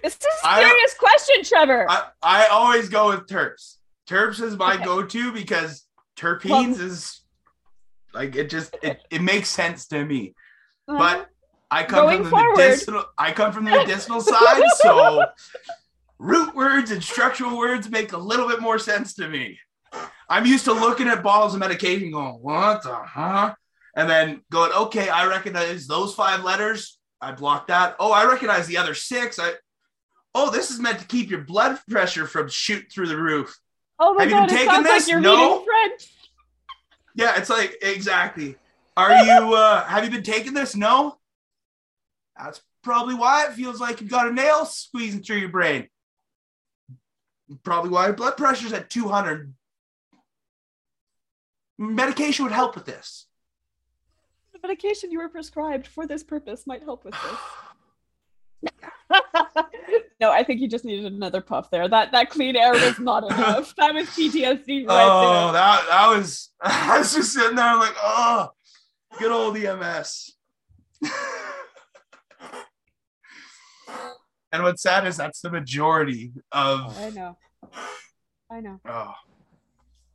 This is a I serious question, Trevor. I, I always go with terps. Terps is my Okay. go-to because terpenes is like it just it, it makes sense to me. Uh-huh. But I come from the forward. medicinal I come from the medicinal side, so root words and structural words make a little bit more sense to me. I'm used to looking at bottles of medication going, what the huh? And then going, okay, I recognize those five letters. I blocked that. Oh, I recognize the other six. I oh, this is meant to keep your blood pressure from shooting through the roof. oh my have you god! been It taking this? like No. Yeah, it's like exactly. Are you uh have you been taking this? No. That's probably why it feels like you've got a nail squeezing through your brain. Probably why blood pressure's at 200. Medication would help with this. The medication you were prescribed for this purpose might help with this. no, I think you just needed another puff there. That that clean air was not enough. That was PTSD right oh, that that was. I was just sitting there like, oh, good old EMS. And what's sad is that's the majority of. I know. I know. Oh,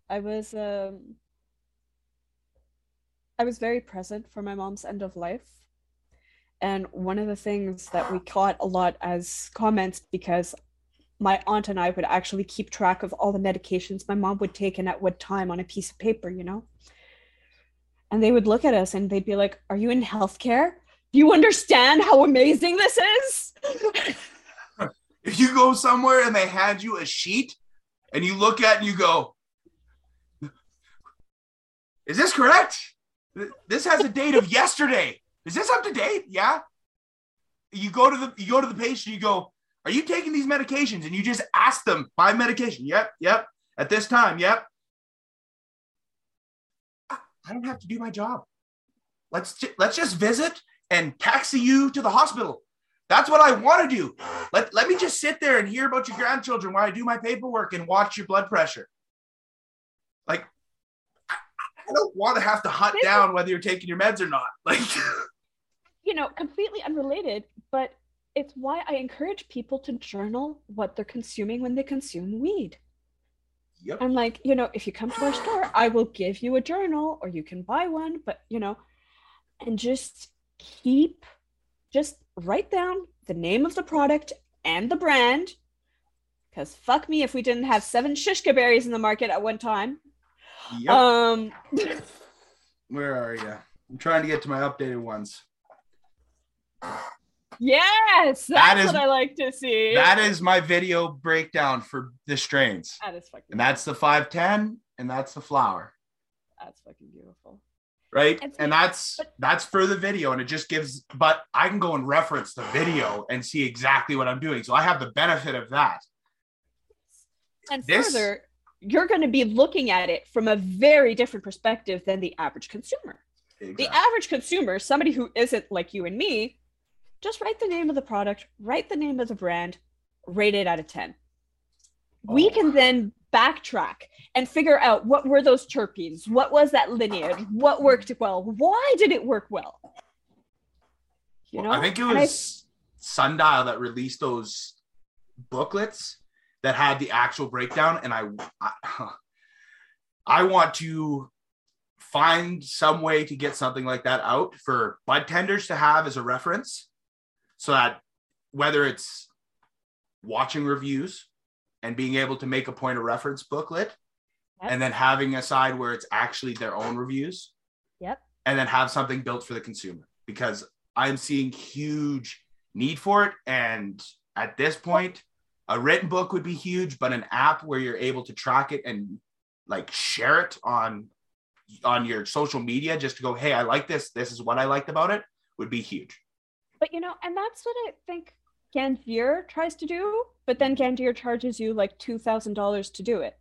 I was um I was very present for my mom's end of life. And one of the things that we caught a lot as comments because my aunt and I would actually keep track of all the medications my mom would take and at what time on a piece of paper, you know? And they would look at us and they'd be like, Are you in healthcare? Do you understand how amazing this is? if you go somewhere and they hand you a sheet and you look at it and you go, Is this correct? This has a date of yesterday. Is this up to date? Yeah. You go to the you go to the patient, you go, Are you taking these medications? And you just ask them by medication. Yep, yep. At this time, yep. I don't have to do my job. Let's let's just visit and taxi you to the hospital. That's what I want to do. Let, let me just sit there and hear about your grandchildren while I do my paperwork and watch your blood pressure. Like, I, I don't want to have to hunt down whether you're taking your meds or not. Like, you know, completely unrelated, but it's why I encourage people to journal what they're consuming when they consume weed. Yep. I'm like, you know, if you come to our store, I will give you a journal or you can buy one, but you know, and just keep just write down the name of the product and the brand. Because fuck me if we didn't have seven Shishkaberries in the market at one time. Yep. Um, Where are you? I'm trying to get to my updated ones. yes, that's That is- what I like to see. That is my video breakdown for the strains. that is fucking. And that's the 510 and that's the flower. that's fucking beautiful. Right It's- and that's but- that's for the video and it just gives but i can go and reference the video and see exactly what i'm doing so i have the benefit of that And This- further, you're going to be looking at it from a very different perspective than the average consumer. The average consumer, somebody who isn't like you and me, just write the name of the product, write the name of the brand, rate it out of 10. We Oh. can then backtrack and figure out what were those terpenes? What was that lineage? What worked well? Why did it work well? You know, i think it And I- was sundial that released those booklets that had the actual breakdown and i i, I want to find some way to get something like that out for bud tenders to have as a reference so that whether it's watching reviews and being able to make a point of reference booklet Yep. and then having a side where it's actually their own reviews Yep. and then have something built for the consumer because i'm seeing huge need for it and at this point a written book would be huge but an app where you're able to track it and like share it on on your social media just to go hey i like this this is what i liked about it would be huge But you know, and that's what I think Ganjier tries to do, but then Ganjier charges you like $2,000 to do it.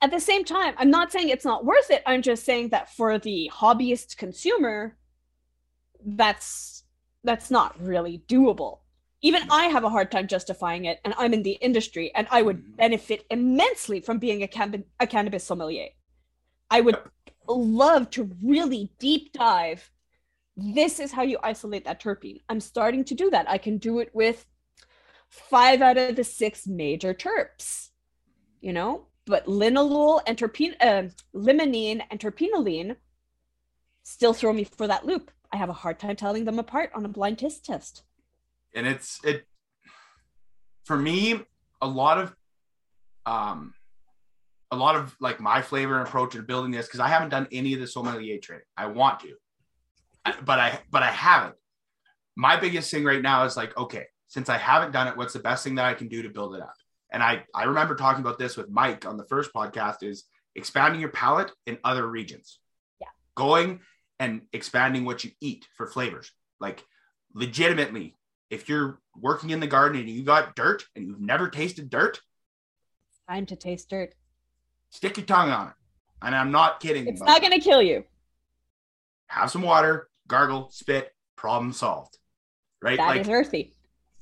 At the same time, I'm not saying it's not worth it. I'm just saying that for the hobbyist consumer, that's that's not really doable. Even I have a hard time justifying it, and I'm in the industry, and I would mm-hmm. benefit immensely from being a, cannab- a cannabis sommelier. I would love to really deep dive this is how you isolate that terpene. I'm starting to do that. I can do it with five out of the six major terps, you know, but linalool and terpene, uh, limonene and terpinolene still throw me for that loop. I have a hard time telling them apart on a blind taste test. and it's it for me a lot of um a lot of like my flavor approach in building this because i haven't done any of the sommelier training i want to but i but i haven't my biggest thing right now is like okay since i haven't done it what's the best thing that i can do to build it up and i i remember talking about this with mike on the first podcast is expanding your palate in other regions Yeah. going and expanding what you eat for flavors like legitimately if you're working in the garden and you got dirt and you've never tasted dirt, Time to taste dirt. stick your tongue on it. And I'm not kidding. It's not going to kill you. have some water, gargle, spit, problem solved. Right? That is like earthy.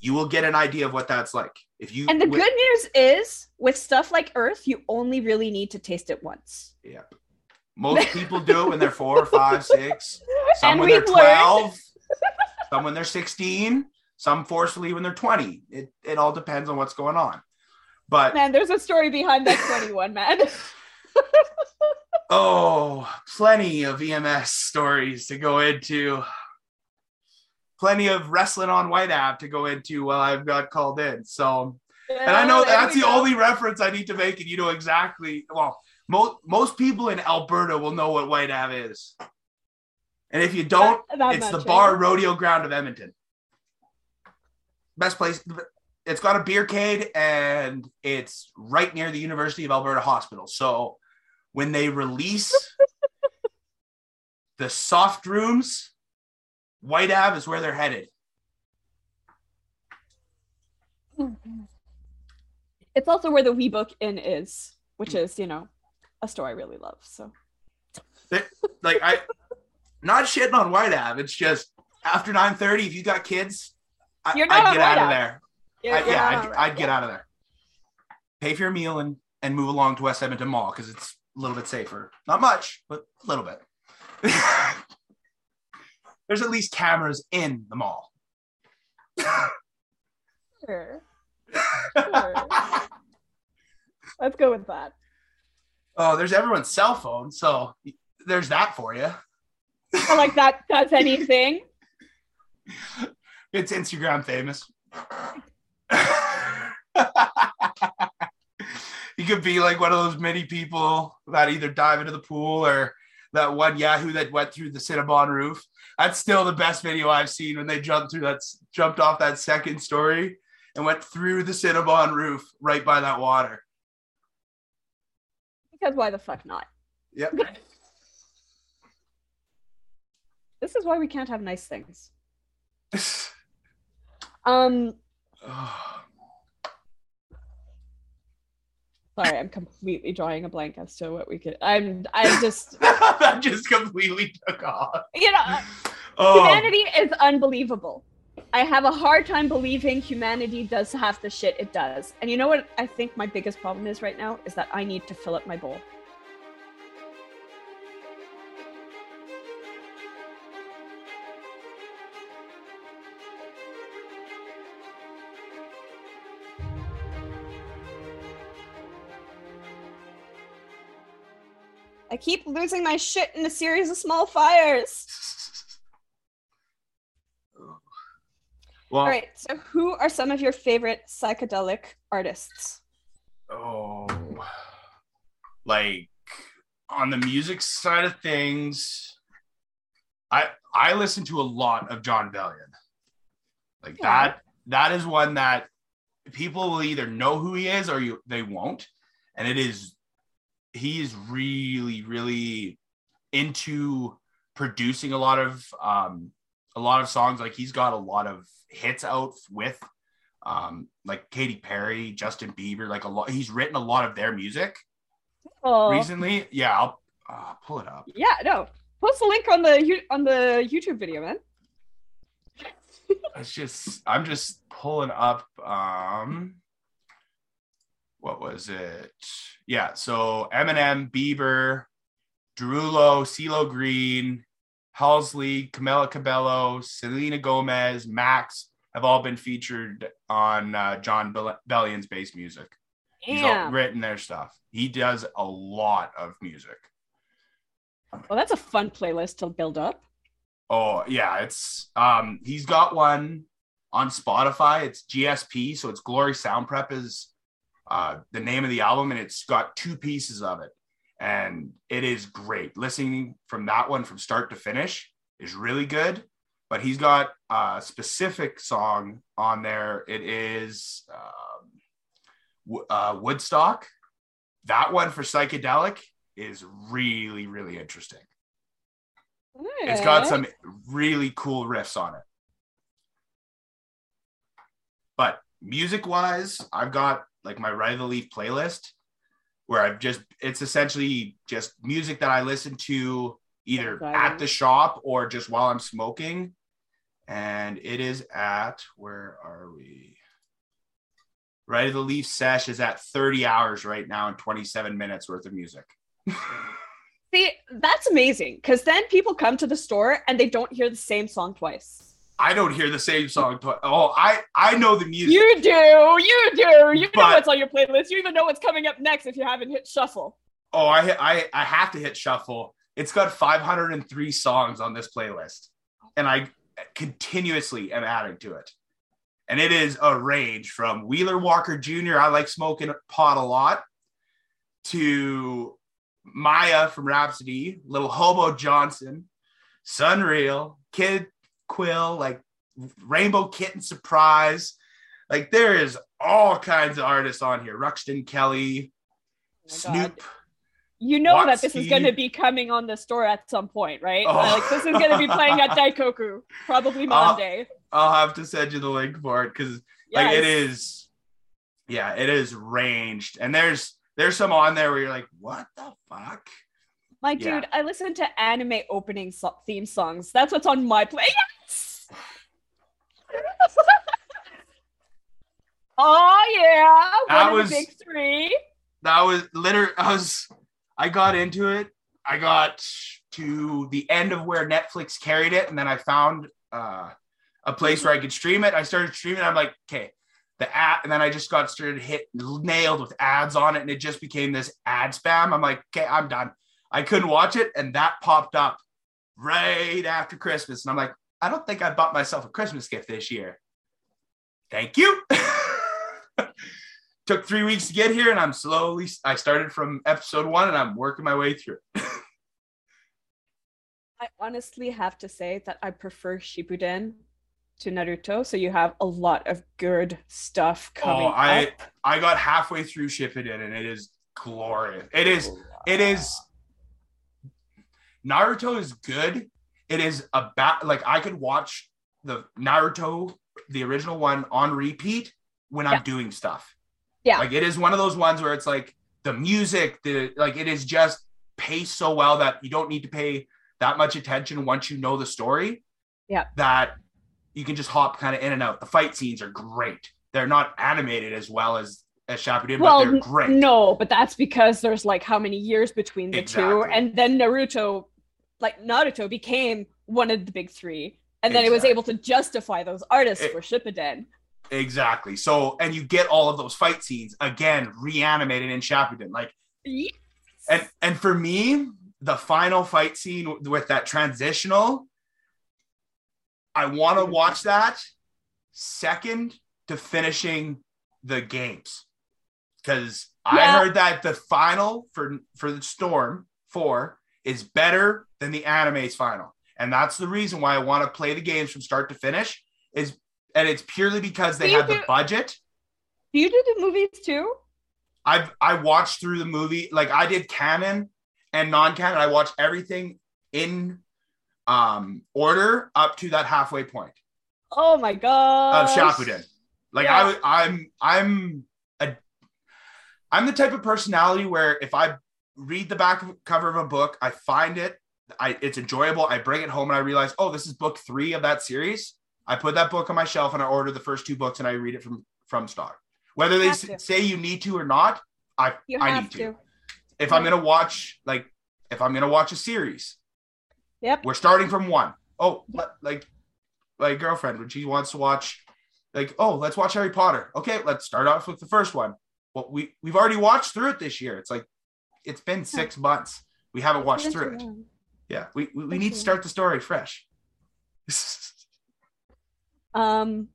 You will get an idea of what that's like. If you And the wi- good news is, with stuff like Earth, you only really need to taste it once. yeah, most people do it when they're four, five, six. Some And when they're we've learned- 12, some when they're 16, some forcefully when they're 20. It, it all depends on what's going on. But Man, there's a story behind that 21, man. oh, plenty of EMS stories to go into. Plenty of wrestling on Whyte Ave to go into while I've got called in. So, and I know that's the only reference I need to make, and you know exactly. Well, most most people in Alberta will know what Whyte Ave is, and if you don't, That- that it's the bar rodeo ground of Edmonton. Best place. It's got a beercade and it's right near the University of Alberta Hospital. So when they release the soft rooms, Whyte Ave is where they're headed. Mm-hmm. It's also where the Wee Book Inn is, which is, you know, a store I really love. So Like I not shitting on Whyte Ave. It's just after 9:30, if you got kids, I, I'd get out of there. You're- I, you're yeah, I'd, alright. I'd get out of there. Pay for your meal and and move along to West Edmonton Mall because it's a little bit safer. Not much, but a little bit. There's at least cameras in the mall. Sure. Sure. Let's go with that. oh, there's everyone's cell phone, so there's that for you. Or like that does anything. It's Instagram famous. you could be like one of those many people that either dive into the pool or that one Yahoo that went through the Cinnabon roof. That's still the best video I've seen when they jumped through that jumped off that second story and went through the Cinnabon roof right by that water. Because why the fuck not? Yep. This is why we can't have nice things. Um, sorry, I'm completely drawing a blank as to what we could. I'm, I'm just, that just completely took off. you know, Oh, humanity is unbelievable. I have a hard time believing humanity does half the shit it does. And you know what I think my biggest problem is right now is that I need to fill up my bowl. Keep losing my shit in a series of small fires. well, All right, so who are some of your favorite psychedelic artists? oh like on the music side of things i i listen to a lot of Jon Bellion like Yeah. that that is one that people will either know who he is or you they won't and it is he is really really into producing a lot of um a lot of songs like he's got a lot of hits out with um like Katy Perry, Justin Bieber, like a lot he's written a lot of their music Oh, recently. Yeah, I'll uh, pull it up. yeah, no. Post the link on the you- on the YouTube video, man. It's just I'm just pulling up um what was it? Yeah, so Eminem, Bieber, Derulo, CeeLo Green, Halsey, Camila Cabello, Selena Gomez, Max have all been featured on uh, Jon Bell- Bellion's bass music. He's all written their stuff. He does a lot of music. Well, that's a fun playlist to build up. Oh yeah, it's um he's got one on Spotify. It's GSP, so it's Glory Sound Prep is uh the name of the album, and it's got two pieces of it, and it is great. Listening from that one from start to finish is really good. But he's got a specific song on there. It is um, Wo- uh, Woodstock. That one for psychedelic is really really interesting. It's got some really cool riffs on it. But music wise, I've got like my Ride the Leaf playlist where I've just, it's essentially just music that I listen to either at the shop or just while I'm smoking. and it is at where are we? Right of the Leaf sesh is at 30 hours right now and 27 minutes worth of music. See, that's amazing because then people come to the store and they don't hear the same song twice. I don't hear the same song twice. Oh, I I know the music. You do, you do. You But- know what's on your playlist. You even know what's coming up next if you haven't hit shuffle. Oh, I I I have to hit shuffle. It's got 503 songs on this playlist, and I continuously am adding to it. And it is a range from Wheeler Walker Jr. I like smoking pot a lot to Maya from Rhapsody, Little Hobo Johnson, Sunreal, Kid Quill, like Rainbow Kitten Surprise. Like there is all kinds of artists on here. Ruxton Kelly, Oh my God. Snoop. You know that this is going to be coming on the store at some point, right? Oh. Like this is going to be playing at Daikoku probably Monday. I'll have to send you the link for it because like it Yes. is yeah it is ranged and there's there's some on there where you're like what the fuck My Yeah. dude, I listen to anime opening so- theme songs. That's what's on my play. Oh yeah, That one was- big three. that was literally i was i got into it. I got to the end of where netflix carried it and then i found uh a place where i could stream it. I started streaming i'm like okay the ad and then i just got started hit nailed with ads on it and it just became this ad spam. I'm like okay i'm done. I couldn't watch it and that popped up right after christmas and i'm like i don't think i bought myself a christmas gift this year. Thank you. Took three weeks to get here and i'm slowly i started from episode one and i'm working my way through it. I honestly have to say that I prefer Shippuden to Naruto, so you have a lot of good stuff oh, coming oh i up. i got halfway through shippuden and it is glorious. It is oh, it is naruto is good it is about like i could watch the naruto the original one on repeat when i'm doing stuff Yeah. like it is one of those ones where it's like the music the like it is just paced so well that you don't need to pay that much attention once you know the story Yeah. that you can just hop kind of in and out the fight scenes are great they're not animated as well as as Shippuden, well, but they're great. no, but that's because there's like how many years between the two, and then Naruto, like Naruto, became one of the big three, and then it was able to justify those artists It- for Shippuden. Exactly. So, and you get all of those fight scenes again reanimated in Shippuden. Like, Yes. and and for me, the final fight scene with that transitional, I want to mm-hmm. watch that second to finishing the games because I heard that the final for for the Storm Four is better than the anime's final, and that's the reason why I want to play the games from start to finish. Is and it's purely because they Do had the budget. Do you do the movies too? I've I watched through the movie like I did canon and non-canon. I watched everything in um order up to that halfway point Oh my god! of Shippuden. Like Yeah. I I'm I'm a I'm the type of personality where if I read the back cover of a book, I find it I it's enjoyable. I bring it home and I realize, oh, this is book three of that series. I put that book on my shelf and I order the first two books and I read it from from start. Whether they s- say you need to or not, I I need to. to. If I'm gonna watch like if I'm gonna watch a series, Yep. we're starting from one. Oh, let- like my girlfriend when she wants to watch, like, oh, let's watch Harry Potter. Okay, let's start off with the first one. Well, we we've already watched through it this year. It's like it's been six months. We haven't watched through it. Yeah, we we, we need to start the story fresh. Um,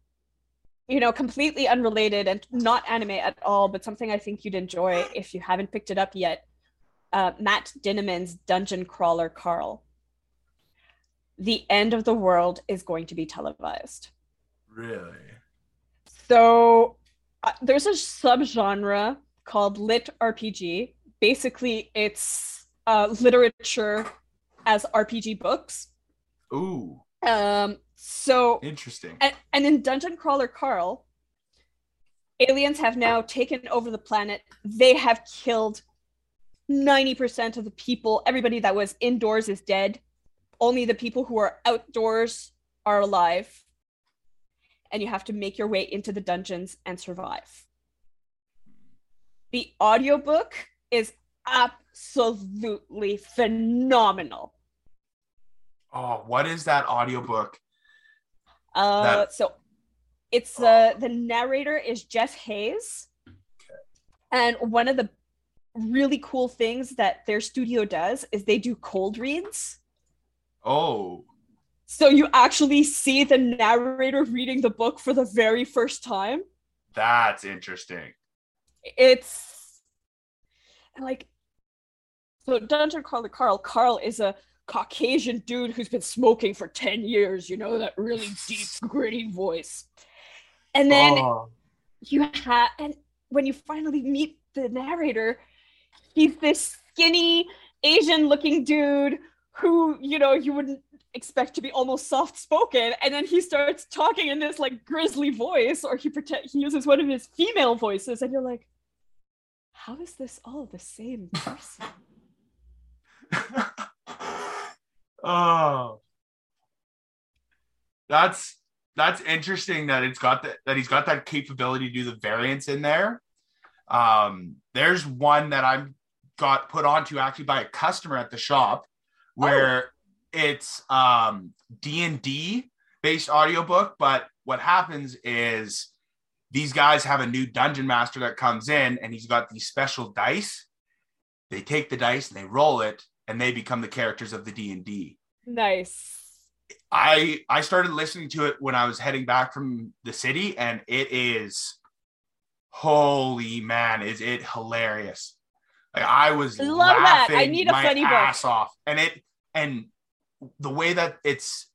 you know, completely unrelated and not anime at all, but something I think you'd enjoy if you haven't picked it up yet. Uh, Matt Dinniman's Dungeon Crawler Carl. The end of the world is going to be televised. really? So uh, there's a subgenre called lit RPG. Basically, it's uh, literature as RPG books. Ooh, Um, so interesting. and, and in Dungeon Crawler Carl, aliens have now taken over the planet. They have killed 90% of the people. Everybody that was indoors is dead. Only the people who are outdoors are alive and you have to make your way into the dungeons and survive. The audiobook is absolutely phenomenal. Oh, what is that audiobook? Uh, That- so it's uh, the narrator is Jeff Hays, and one of the really cool things that their studio does is they do cold reads. Oh, So you actually see the narrator reading the book for the very first time. that's interesting. It's like so Dungeon Crawler Carl. Carl is a Caucasian dude who's been smoking for 10 years, you know, that really deep, gritty voice. And then oh, you have and when you finally meet the narrator he's this skinny asian looking dude who you know you wouldn't expect to be almost soft spoken and then he starts talking in this like grisly voice or he pretend he uses one of his female voices and you're like how is this all the same person? Oh, that's that's interesting that it's got that that he's got that capability to do the variants in there. Um, there's one that I'm got put onto actually by a customer at the shop where it's um D&D based audiobook, but what happens is these guys have a new dungeon master that comes in and he's got these special dice. They take the dice and they roll it and they become the characters of the D&D. nice I I started listening to it when I was heading back from the city, and it is holy man, is it hilarious? Like I was Love that. I need a my funny book. ass off, and it and the way that it's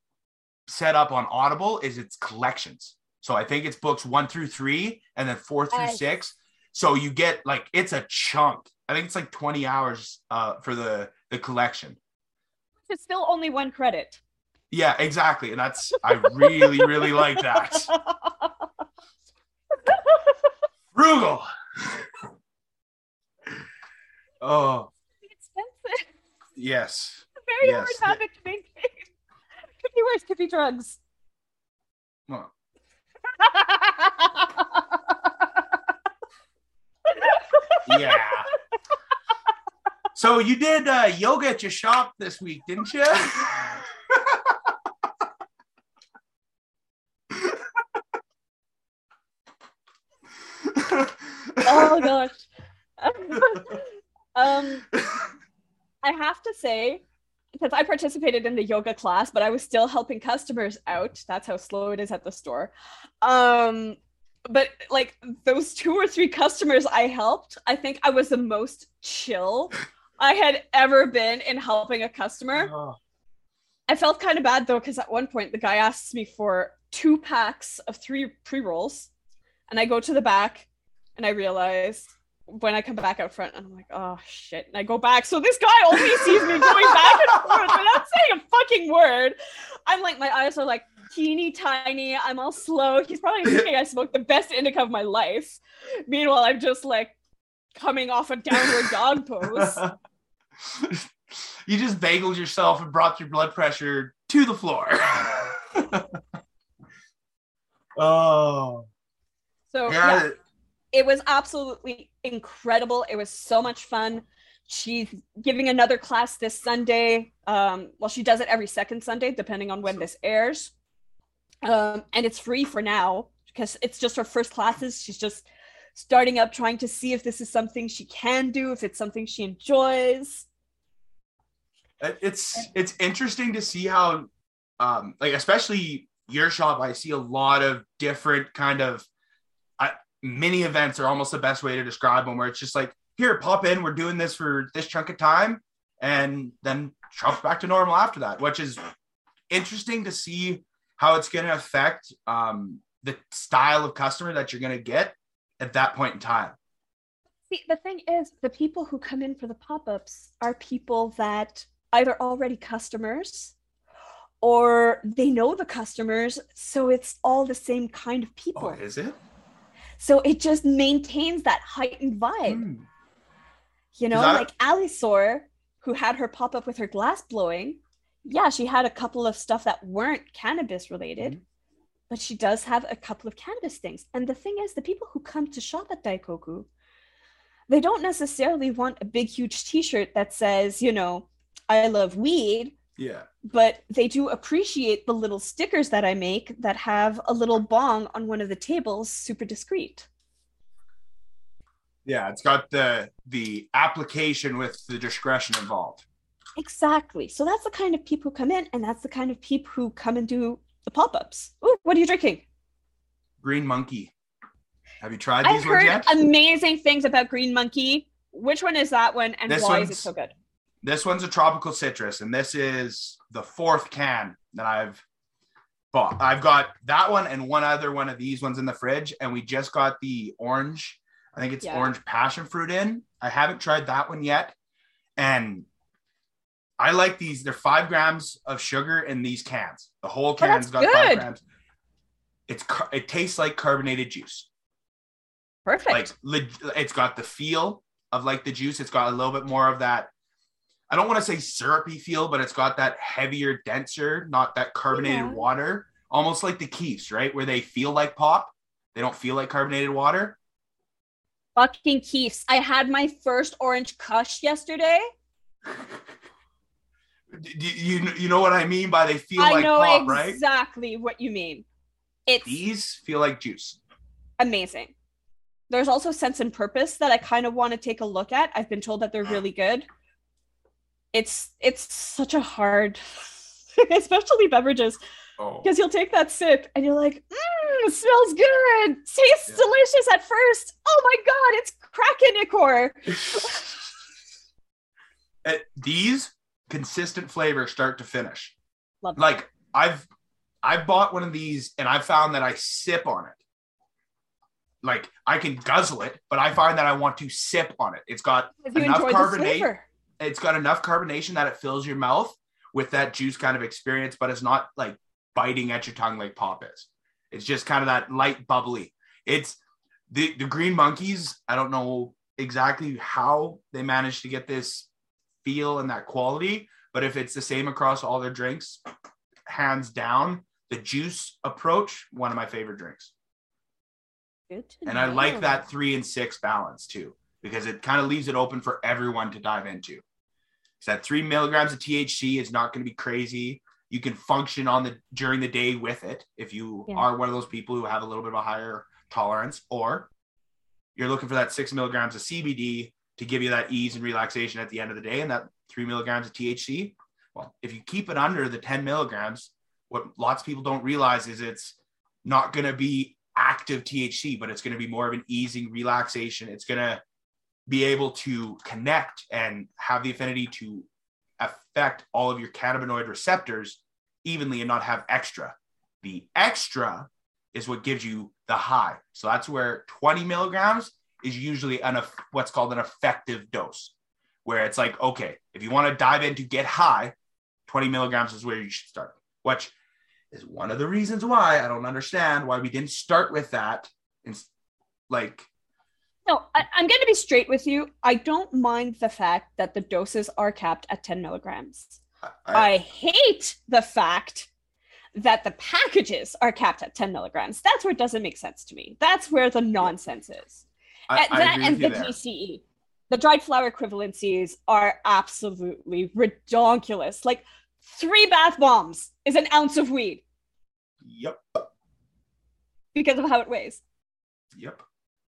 set up on Audible is it's collections. So I think it's books one through three, and then four through Nice. six. So you get like it's a chunk. I think it's like twenty hours uh, for the the collection. it's still only one credit Yeah, exactly. And that's I really, really like that. Frugal. oh, expensive yes. very Yes. hard habit to maintain could be worse could be drugs Well, yeah. So you did uh, yoga at your shop this week, didn't you? oh gosh. um, I have to say, because I participated in the yoga class, but I was still helping customers out. That's how slow it is at the store. Um, but like those two or three customers I helped, I think I was the most chill I had ever been in helping a customer. Oh, I felt kind of bad though, because at one point the guy asks me for two packs of three pre rolls, and I go to the back, and I realize when I come back out front, and I'm like, oh shit, and I go back. So this guy only sees me going back and forth without saying a fucking word. I'm like, my eyes are like teeny tiny. I'm all slow. He's probably thinking I smoked the best indica of my life. Meanwhile, I'm just like coming off a downward dog pose. you just bageled yourself and brought your blood pressure to the floor. oh, So yeah. yeah, it was absolutely incredible. It was so much fun. She's giving another class this Sunday. Um, well, she does it every second Sunday, depending on when this airs. Um, and it's free for now because it's just her first classes. She's just starting up, trying to see if this is something she can do, if it's something she enjoys. It's it's interesting to see how, um, like especially your shop. I see a lot of different kind of uh, mini events are almost the best way to describe them. Where it's just like, here, pop in. We're doing this for this chunk of time, and then shop's back to normal after that, which is interesting to see how it's going to affect um, the style of customer that you're going to get at that point in time. See, the thing is, the people who come in for the pop ups are people that either already customers or they know the customers. So it's all the same kind of people. Oh, is it? So it just maintains that heightened vibe. Hmm. You know, that- like Alisor, who had her pop up with her glass blowing, yeah, she had a couple of stuff that weren't cannabis related, Mhm. but she does have a couple of cannabis things. And the thing is, the people who come to shop at Daikoku, they don't necessarily want a big, huge t shirt that says, you know, I love weed, Yeah. but they do appreciate the little stickers that I make that have a little bong on one of the tables, super discreet. Yeah, it's got the the application with the discretion involved. Exactly. So that's the kind of people who come in, and that's the kind of people who come and do the pop ups. Ooh, what are you drinking? Green monkey. Have you tried I've these ones heard yet? amazing things about Green Monkey. Which one is that one, and This why is it so good? This one's a tropical citrus, and this is the fourth can that I've bought. I've got that one and one other one of these ones in the fridge, and we just got the orange. I think it's Yeah. orange passion fruit in. I haven't tried that one yet, and I like these. They're five grams of sugar in these cans. The whole oh, can's Oh, got five grams. It's it tastes like carbonated juice. Perfect. like it's got the feel of like the juice it's got a little bit more of that i don't want to say syrupy feel but it's got that heavier denser not that carbonated Yeah. water almost like the keefs right where they feel like pop they don't feel like carbonated water Fucking Keefs. I had my first orange kush yesterday. D- you, you know what i mean by they feel I like pop right exactly what you mean. It's these feel like juice amazing. There's also Sense and Purpose that I kind of want to take a look at. I've been told that they're really good. It's it's such a hard, especially beverages, oh because you'll take that sip and you're like, mmm, it smells good, tastes Yeah. delicious at first. Oh my god, it's Kraken Icor. Uh, these consistent flavor start to finish Love that. like I've I've bought one of these and I found that I sip on it. Like I can guzzle it, but I find that I want to sip on it. It's got enough carbonate. It's got enough carbonation that it fills your mouth with that juice kind of experience, but it's not like biting at your tongue like pop is. It's just kind of that light bubbly. It's the the green monkeys. I don't know exactly how they managed to get this feel and that quality, but if it's the same across all their drinks, hands down, the juice approach, one of my favorite drinks. Good to And I like that three and six balance too, because it kind of leaves it open for everyone to dive into. So that three milligrams of THC is not going to be crazy. You can function on the during the day with it if you Yeah. are one of those people who have a little bit of a higher tolerance, or you're looking for that six milligrams of CBD to give you that ease and relaxation at the end of the day, and that three milligrams of THC. Well, if you keep it under the 10 milligrams, what lots of people don't realize is it's not going to be active THC, but it's going to be more of an easing relaxation. It's going to be able to connect and have the affinity to affect all of your cannabinoid receptors evenly and not have extra. The extra is what gives you the high. So that's where 20 milligrams is usually an what's called an effective dose, where it's like, okay, if you want to dive in to get high, 20 milligrams is where you should start, which is one of the reasons why I don't understand why we didn't start with that. And like, No, I, I'm going to be straight with you. I don't mind the fact that the doses are capped at 10 milligrams. I, I hate the fact that the packages are capped at 10 milligrams. That's where it doesn't make sense to me. That's where the nonsense is. I, that and the there. DCE. The dried flower equivalencies are absolutely redonkulous. Like three bath bombs is an ounce of weed Yep. because of how it weighs. Yep.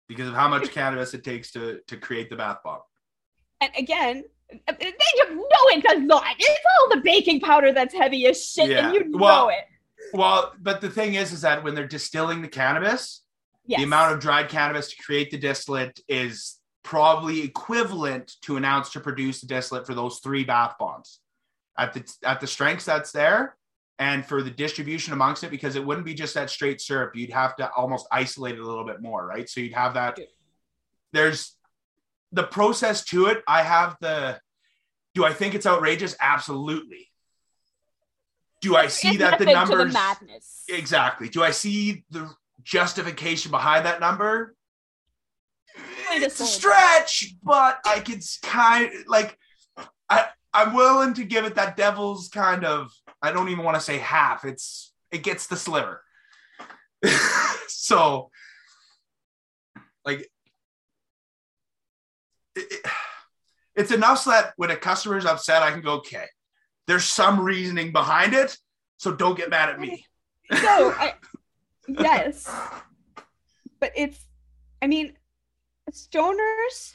Because of how much cannabis it takes to to create the bath bomb. And again, they just, no, it does not. It's all the baking powder that's heavy as shit, Yeah. and you Well, know it. Well, but the thing is, is that when they're distilling the cannabis, Yes. the amount of dried cannabis to create the distillate is probably equivalent to an ounce to produce the distillate for those three bath bombs at the at the strengths that's there and for the distribution amongst it because it wouldn't be just that straight syrup you'd have to almost isolate it a little bit more right so you'd have that there's the process to it i have the do i think it's outrageous absolutely do i see It's that the numbers madness. Exactly. Do I see the justification behind that number? It's a stretch, but I could kind like I I'm willing to give it that devil's kind of. I don't even want to say half. It's it gets the sliver. so, like, it, it- it's enough so that when a customer's upset, I can go, okay, there's some reasoning behind it. So don't get mad at me. no, I, yes, but it's. I mean, stoners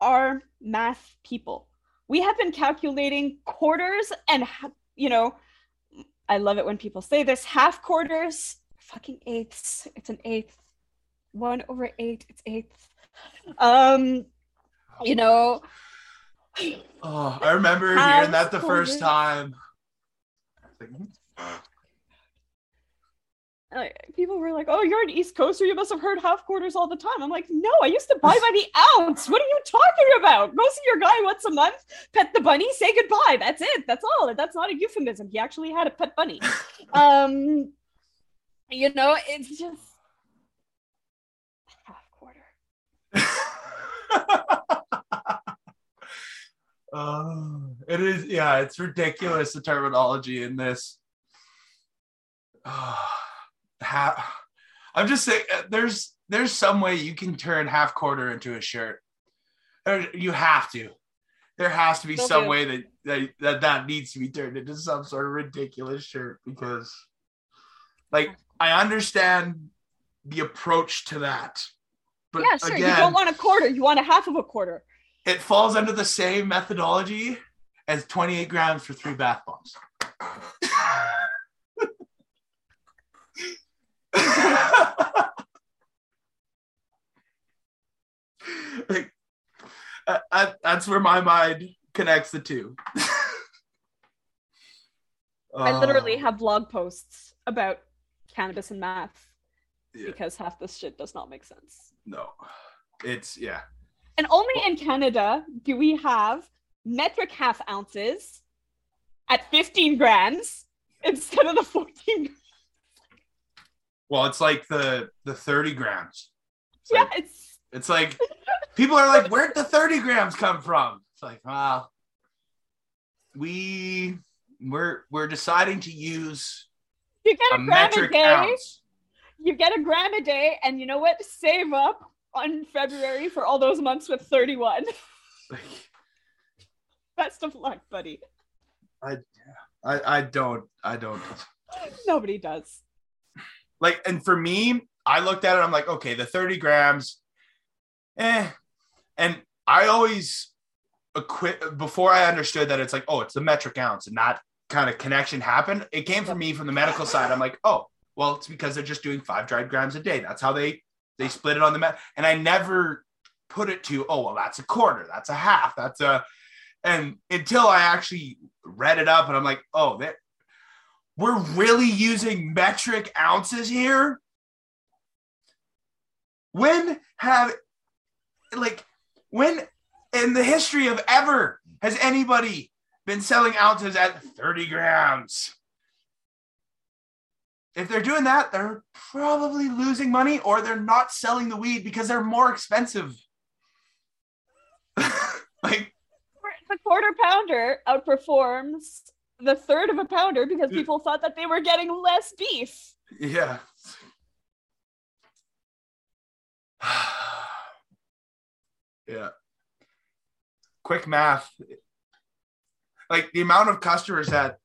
are math people. We have been calculating quarters and you know, I love it when people say this half quarters, fucking eighths. It's an eighth. One over eight, it's eighth. Um, you know, Oh, I remember hearing that the first time. I was like, like, people were like, "Oh, you're an East Coaster. You must have heard half quarters all the time." I'm like, "No, I used to buy by the ounce. What are you talking about? Go see your guy once a month, pet the bunny, say goodbye. That's it. That's all. That's not a euphemism. He actually had a pet bunny. um, you know, it's just half quarter. Oh, it is, yeah, it's ridiculous the terminology in this. Oh, I'm just saying, uh, there's there's some way you can turn half quarter into a shirt. Or you have to. There has to be some do. way that, that that that needs to be turned into some sort of ridiculous shirt because, like, I understand the approach to that, but yeah, sure. again, you don't want a quarter. You want a half of a quarter. it falls under the same methodology as 28 grams for three bath bombs. like, uh, I- I- that's where my mind connects the two. I literally Oh, have blog posts about cannabis and math yeah, because half this shit does not make sense. no, it's yeah. And only in Canada do we have metric half ounces at 15 grams instead of the 14. Well, it's like the the 30 grams. It's Yeah, like- it's It's like people are like, where'd the 30 grams come from? It's like, wow. We we're we're deciding to use you get a a, gram a day. ounce. You get a gram a day, and you know what? Save up on February for all those months with 31. Best of luck, buddy. I, I I don't I don't Nobody does. Like and for me, I looked at it, I'm like, okay, the 30 grams, eh. And I always acquit before I understood that it's like, oh, it's the metric ounce, and that kind of connection happened. It came from me from the medical side. I'm like, oh, well, it's because they're just doing five dried grams a day. That's how they they split it on the met. And I never put it to, oh, well, that's a quarter, that's a half, that's a and until I actually read it up and I'm like, oh, that we're really using metric ounces here. When have like when in the history of ever has anybody been selling ounces at 30 grams? If they're doing that, they're probably losing money or they're not selling the weed because they're more expensive. like, The quarter pounder outperforms the third of a pounder because people thought that they were getting less beef. yeah. yeah. Quick math. Like the amount of customers that,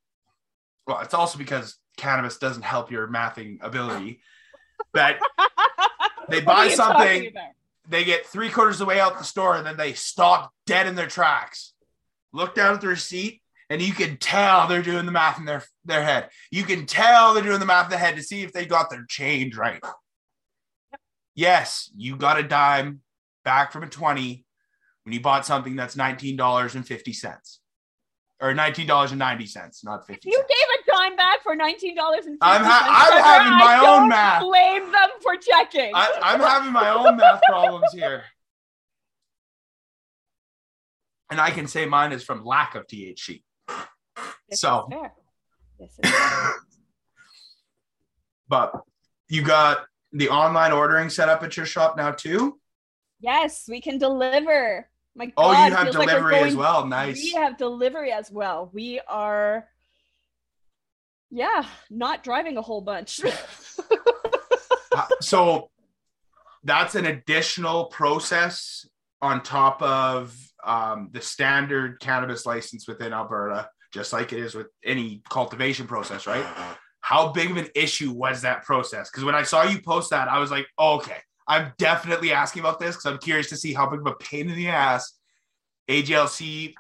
well, it's also because cannabis doesn't help your mathing ability. That They buy are you talking something- they get three quarters of the way out the store and then they stop dead in their tracks. Look down at the receipt and you can tell they're doing the math in their, their head. You can tell they're doing the math in their head to see if they got their change right. Yes, you got a dime back from a 20 when you bought something that's $19.50 or $19.90, not 50 You gave a dime back for nineteen dollars and I'm ha- I'm having my own math. Blame them for checking. I, I'm having my own math problems here. And I can say mine is from lack of THC. This so- is. This is. But you got the online ordering set up at your shop now too? yes, we can deliver My Oh, you have feels like delivery as well. Nice. We have delivery as well. We are, yeah, not driving a whole bunch. Uh, so that's an additional process on top of um, the standard cannabis license within Alberta, just like it is with any cultivation process, right? How big of an issue was that process? Because when I saw you post that, I was like, oh, okay, I'm definitely asking about this because I'm curious to see how big of a pain in the ass AGLC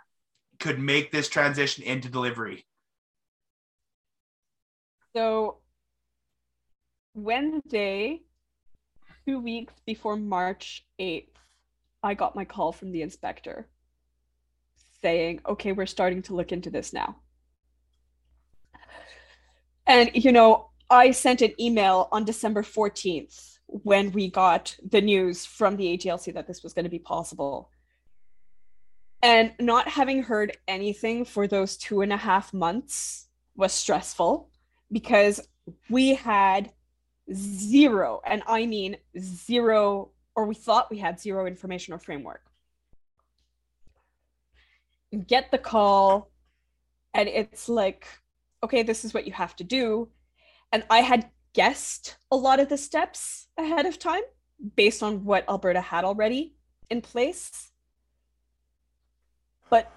could make this transition into delivery. So Wednesday, two weeks before March 8th, I got my call from the inspector saying, okay, we're starting to look into this now. And, you know, I sent an email on December 14th when we got the news from the AGLC that this was going to be possible. And not having heard anything for those two and a half months was stressful because we had zero, and I mean zero, or we thought we had zero information or framework. Get the call, and it's like, okay, this is what you have to do. And I had guessed a lot of the steps ahead of time based on what Alberta had already in place. But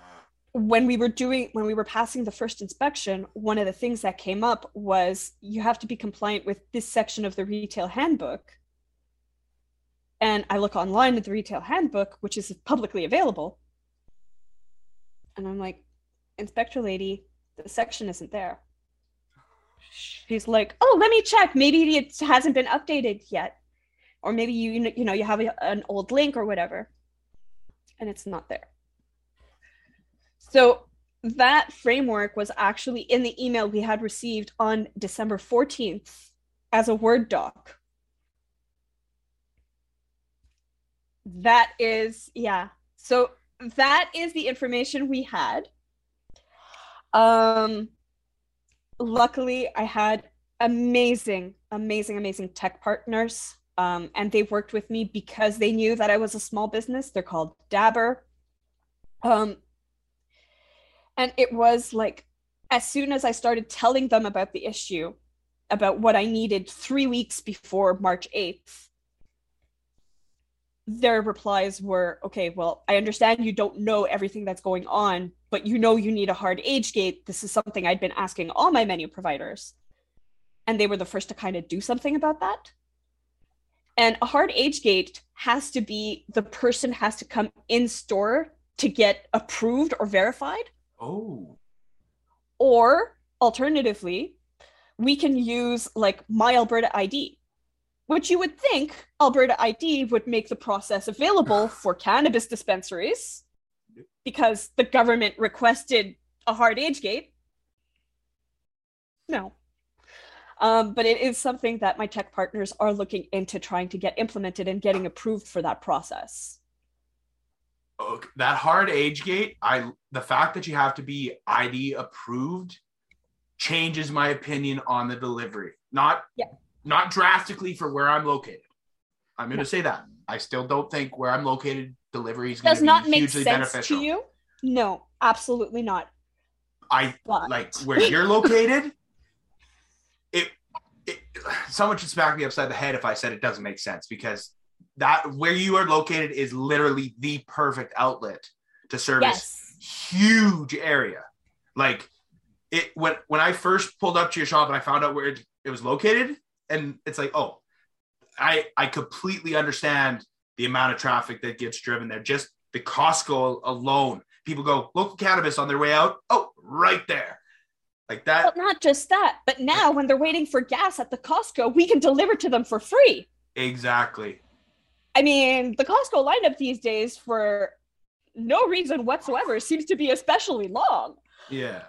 when we were doing when we were passing the first inspection one of the things that came up was you have to be compliant with this section of the retail handbook and i look online at the retail handbook which is publicly available and i'm like inspector lady the section isn't there. She's like oh let me check. Maybe it hasn't been updated yet or maybe you you know you have a, an old link or whatever and it's not there. So that framework was actually in the email we had received on December 14th as a Word doc. That is, yeah. So that is the information we had. Um, luckily, I had amazing, amazing, amazing tech partners. Um, and they worked with me because they knew that I was a small business. They're called Dabber. Um, and it was like, as soon as I started telling them about the issue, about what I needed three weeks before March 8th, their replies were okay, well, I understand you don't know everything that's going on, but you know you need a hard age gate. This is something I'd been asking all my menu providers. And they were the first to kind of do something about that. And a hard age gate has to be the person has to come in store to get approved or verified. Oh, Or alternatively, we can use like My Alberta ID, which you would think Alberta ID would make the process available for cannabis dispensaries because the government requested a hard age gate. No. Um, but it is something that my tech partners are looking into trying to get implemented and getting approved for that process. okay. that hard age gate. I the fact that you have to be ID approved changes my opinion on the delivery. Not Yeah. Not drastically for where I'm located. I'm going to say that. I still don't think where I'm located delivery is going to be hugely sense beneficial. to you? No, absolutely not. I But like where you're located. It, it someone should smack me upside the head if I said it doesn't make sense because that where you are located is literally the perfect outlet to service yes. huge area. Like it when when I first pulled up to your shop and I found out where it, it was located, and it's like, oh, I I completely understand the amount of traffic that gets driven there. Just the Costco alone, people go local cannabis on their way out. Oh, right there, like that. But not just that, but now when they're waiting for gas at the Costco, we can deliver to them for free. Exactly. I mean, the Costco lineup these days for no reason whatsoever seems to be especially long, Yeah.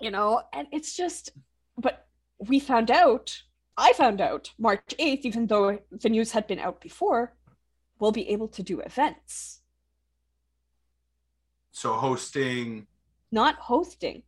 you know? And it's just, but we found out, I found out March 8th, even though the news had been out before, we'll be able to do events, So hosting. not hosting.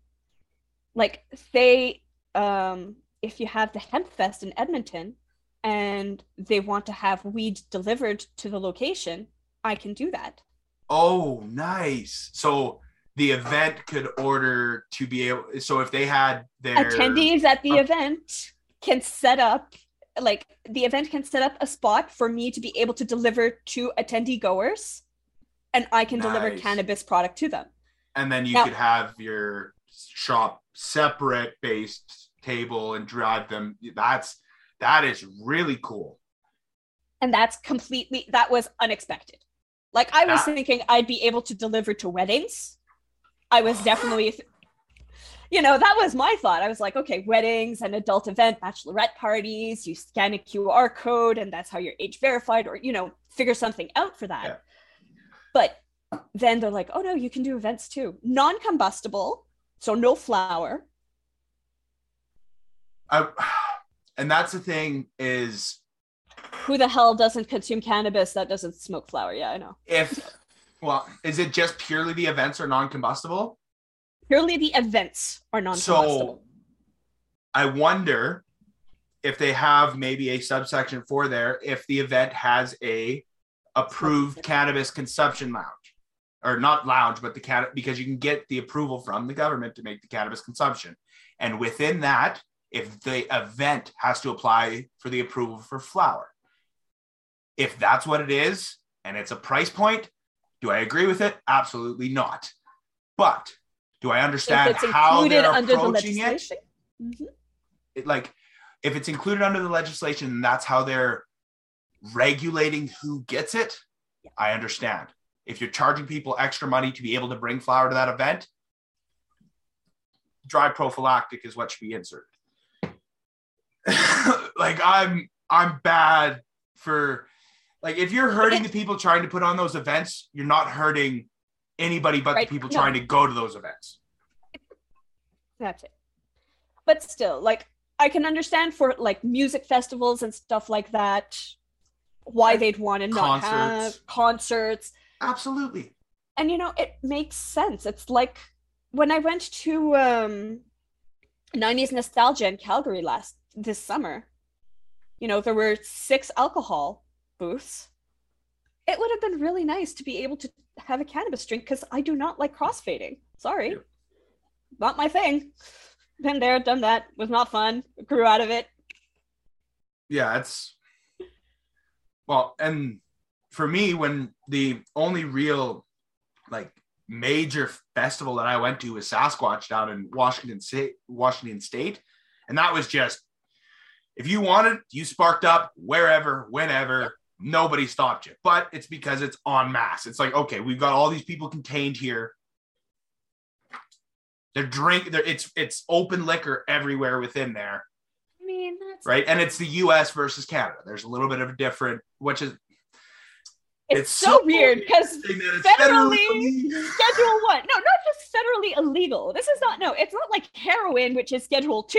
Like, say, um, if you have the Hemp Fest in Edmonton and they want to have weed delivered to the location, I can do that. Oh, nice. So the event could order to be able. So if they had their Attendees at the Oh. event can set up like the event can set up a spot for me to be able to deliver to attendee goers and I can deliver cannabis product to them. and then you Now- could have your shop separate based table and drive them. That's that is really cool. and that's completely that was unexpected like i was That- thinking i'd be able to deliver to weddings i was definitely you know that was my thought. I was like okay weddings an adult event bachelorette parties you scan a qr code and that's how you're age verified or you know figure something out for that. Yeah. but then they're like oh no you can do events too. Non-combustible so no flower I, and that's the thing is who the hell doesn't consume cannabis that doesn't smoke flour yeah i know. If well, is it just purely the events are non-combustible? Purely the events are non-combustible. So I wonder if they have maybe a subsection for there if the event has a approved cannabis consumption lounge. Or not lounge but the cat because you can get the approval from the government to make the cannabis consumption. And within that if the event has to apply for the approval for flower. If that's what it is and it's a price point do i agree with it? Absolutely not. But do i understand it's how included they're under the approaching it? legislation? Mhm. it, like if it's included under the legislation that's how they're regulating who gets it? I understand. If you're charging people extra money to be able to bring flower to that event dry prophylactic is what should be inserted. Like i'm i'm bad for like if you're hurting the people trying to put on those events you're not hurting anybody but Right, the people no. trying to go to those events That's it. But still, like I can understand for like music festivals and stuff like that, why they'd want to not concerts. have concerts. absolutely And you know, it makes sense. It's like when I went to um 90s nostalgia in Calgary last this summer. You know, there were six alcohol booths. It would have been really nice to be able to have a cannabis drink because I do not like crossfading. Sorry. Yep. Not my thing. Been there, done that. Was not fun. Grew out of it. yeah it's well and for me when the only real like major festival that i went to was sasquatch down in washington state washington state and that was just if you wanted you sparked up wherever whenever nobody stopped you but it's because it's en masse it's like okay we've got all these people contained here they're drink they're, it's it's open liquor everywhere within there I mean, that's right? And it's the U.S. versus Canada. There's a little bit of a different, which is It's, It's so, so weird because saying that it's Federally- federally- Schedule One, no, not just federally illegal. This is not no. It's not like heroin, which is Schedule Two.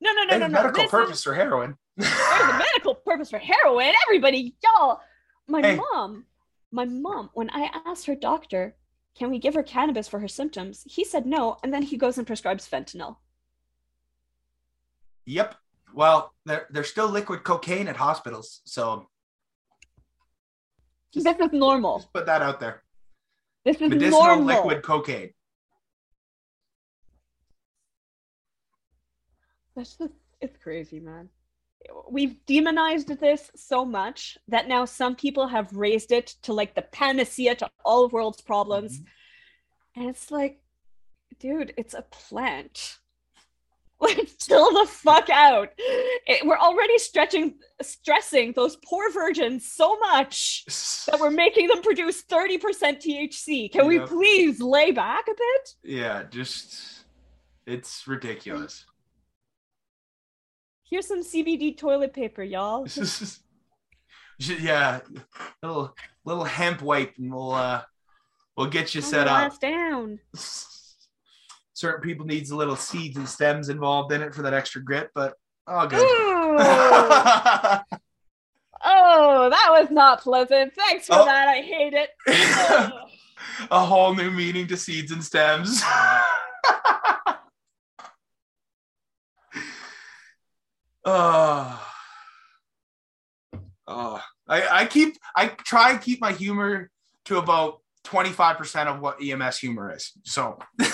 No, no, no, There's no, no. medical This purpose Is, for heroin. There's a medical purpose for heroin. Everybody, y'all. My Hey. mom, my mom. When I asked her doctor, "Can we give her cannabis for her symptoms?" He said no, and then he goes and prescribes fentanyl. yep. Well, there, there's still liquid cocaine at hospitals, so This is normal. just put that out there. This is Medicinal normal. liquid cocaine. That's just, it's crazy, man. We've demonized this so much that now some people have raised it to like the panacea to all of world's problems. Mm-hmm. And it's like, dude, it's a plant. Like, chill the fuck out. It- we're already stretching, stressing those poor virgins so much that we're making them produce 30% THC. Can we please lay back a bit? Yeah, just it's ridiculous. Here's some CBD toilet paper, y'all. yeah, little little hemp wipe, and we'll uh we'll get you set up. down. certain people needs a little seeds and stems involved in it for that extra grit, but all good. Oh, that was not pleasant. Thanks for Oh. that. I hate it. A whole new meaning to seeds and stems. Oh. Oh. I, I keep I try and keep my humor to about 25% of what EMS humor is. So That's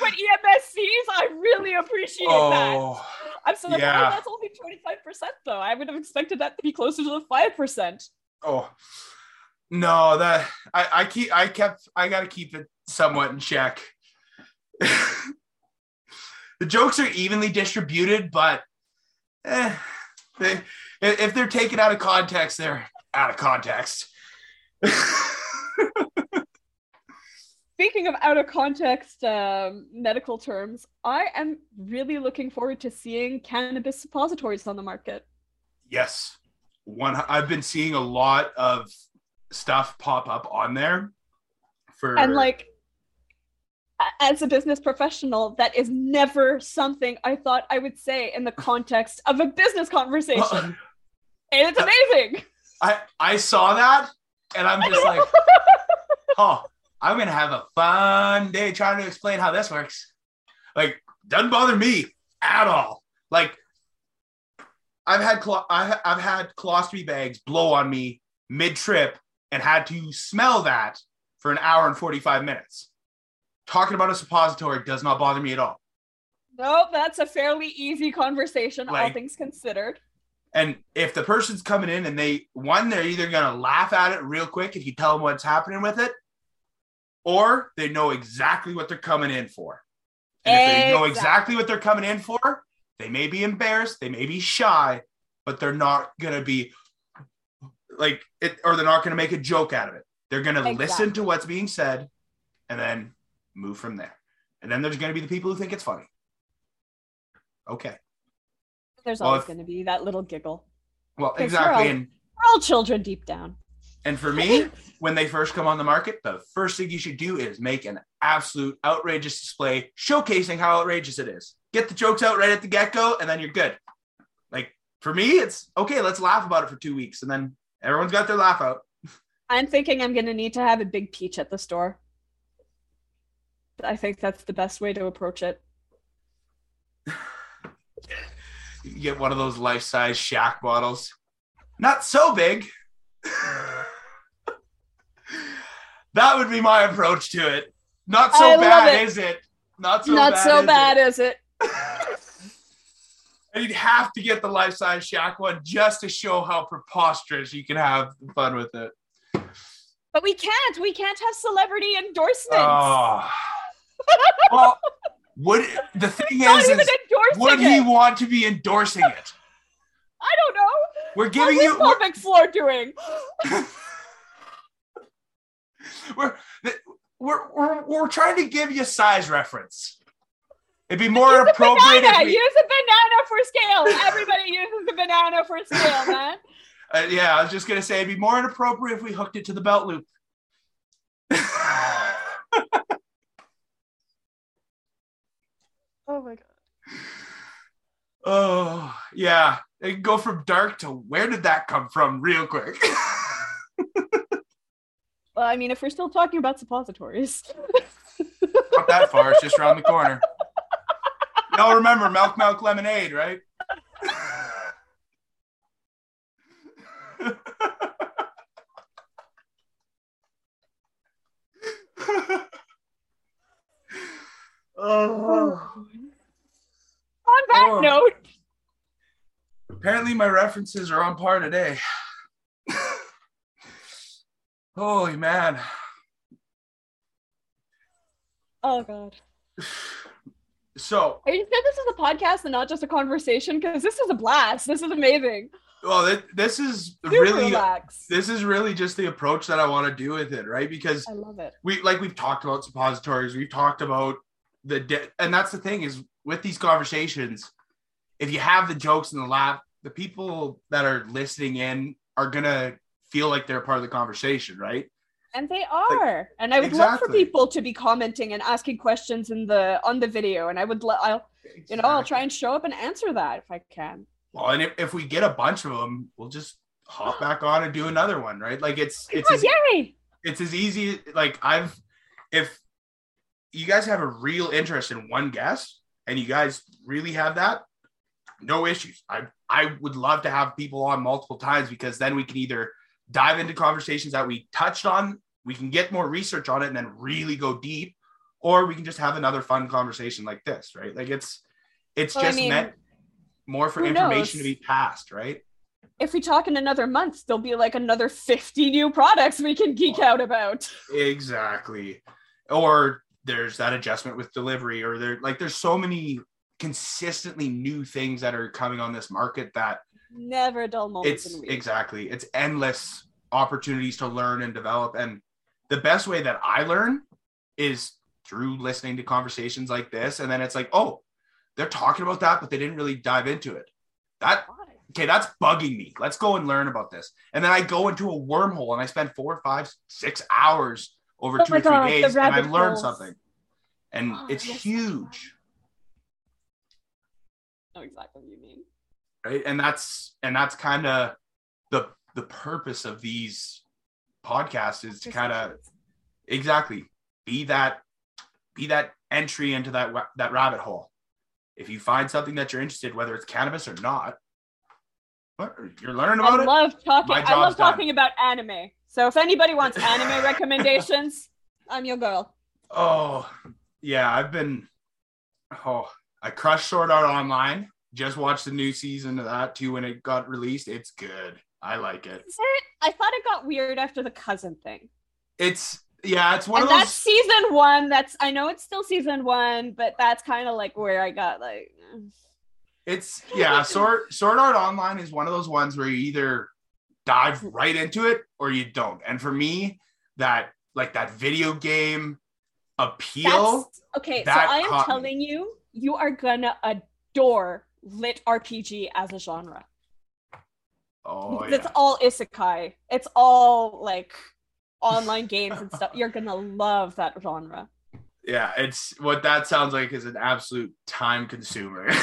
what EMS sees. I really appreciate that. oh I'm so yeah. that's only 25% though. I would have expected that to be closer to the 5%. oh no that I, I keep I kept I gotta keep it somewhat in check. the jokes are evenly distributed, but eh, they, if they're taken out of context, they're out of context. Speaking of out of context um, medical terms, I am really looking forward to seeing cannabis suppositories on the market. Yes. One I've been seeing a lot of stuff pop up on there for And like, as a business professional, that is never something I thought I would say in the context of a business conversation. and it's amazing. I I saw that and I'm just like, oh, I'm gonna have a fun day trying to explain how this works. Like, doesn't bother me at all. Like, I've had clo- I've had colostomy bags blow on me mid trip and had to smell that for an hour and 45 minutes. Talking about a suppository does not bother me at all. Nope, that's a fairly easy conversation, all things considered. And if the person's coming in and they one, they're either gonna laugh at it real quick if you tell them what's happening with it, or they know exactly what they're coming in for. And if they know Exactly. exactly what they're coming in for, they may be embarrassed, they may be shy, but they're not gonna be like it, or they're not gonna make a joke out of it. They're gonna listen to what's being said and then move from there. And then there's gonna be the people who think it's funny. Okay. There's Well, always if- going to be that little giggle. Well, 'Cause we're exactly. all- And We're all children deep down. And for me, when they first come on the market, the first thing you should do is make an absolute outrageous display showcasing how outrageous it is. Get the jokes out right at the get go, and then you're good. Like for me, it's okay, let's laugh about it for two weeks, and then everyone's got their laugh out. I'm thinking I'm going to need to have a big peach at the store. I think that's the best way to approach it. You get one of those life size Shaq bottles. Not so big. that would be my approach to it. Not so I bad, it. is it? Not so Not bad. so is it? bad, is it? And you'd have to get the life size Shaq one just to show how preposterous you can have fun with it. But we can't. We can't have celebrity endorsements. Oh. Well, would the thing is, is would it. he want to be endorsing it? I don't know. We're giving you this we're, doing? we're, we're, we're, we're trying to give you size reference. It'd be more Use appropriate if we, Use a banana for scale. Everybody uses the banana for scale, man. uh, yeah, I was just gonna say it'd be more inappropriate if we hooked it to the belt loop. Oh my god. Oh, yeah. It can go from dark to where did that come from, real quick. Well, I mean, if we're still talking about suppositories, Not that far, it's just around the corner. Y'all remember Milk Milk Lemonade, right? oh. on that Oh. note, Apparently, my references are on par today. Holy man. oh god. So, Are you sure this is a podcast and not just a conversation? Because this is a blast. This is amazing. well, th- this is Super really relax. this is really just the approach that I want to do with it, right? Because I love it. we like we've talked about suppositories, we've talked about the de- and that's the thing is with these conversations, if you have the jokes and the laugh, the people that are listening in are gonna feel like they're part of the conversation, right? And they are. and I would love for people to be commenting and asking questions in the on the video. And I would I'll you know, I'll try and show up and answer that if I can. Well, and if, if we get a bunch of them, we'll just hop back on and do another one, right? Like it's oh it's Oh, as, yay! it's as easy. Like I've if you guys have a real interest in one guest and you guys really have that, no issues. I I would love to have people on multiple times because then we can either dive into conversations that we touched on. We can get more research on it and then really go deep, or we can just have another fun conversation like this, right? Like it's it's Well, I just mean, meant more for information to be passed, right? If we talk in another month, there'll be like another 50 new products we can geek out about. Exactly. Or there's that adjustment with delivery, or there like there's so many consistently new things that are coming on this market that Never a dull moment it's in a week. exactly it's endless opportunities to learn and develop. And the best way that i learn is through listening to conversations like this. And then it's like oh they're talking about that but they didn't really dive into it. That okay that's bugging me. Let's go and learn about this. And then i go into a wormhole and i spend four five six hours over Oh two or three God, the days and i've learned holes. something and Oh, it's yes, huge I know exactly what you mean. right and that's and that's kind of the the purpose of these podcasts is to kind of exactly be that be that entry into that that rabbit hole if you find something that you're interested whether it's cannabis or not what you're learning I about it love talking. I love job's done. talking about anime. So if anybody wants anime recommendations, I'm your girl. oh yeah i've been oh i crushed sword art online just watched the new season of that too when it got released it's good i like it Is it? I thought it got weird after the cousin thing. it's yeah it's one and of those that's season one. That's I know it's still season one, but that's kind of like where I got like. It's yeah, Sword Sword Art Online is one of those ones where you either dive right into it or you don't. And for me, that like that video game appeal. That's, okay, so I am caught telling you, you are gonna adore lit RPG as a genre. oh It's yeah. all isekai. It's all like online games and stuff. You're gonna love that genre. Yeah, it's what that sounds like is an absolute time consumer.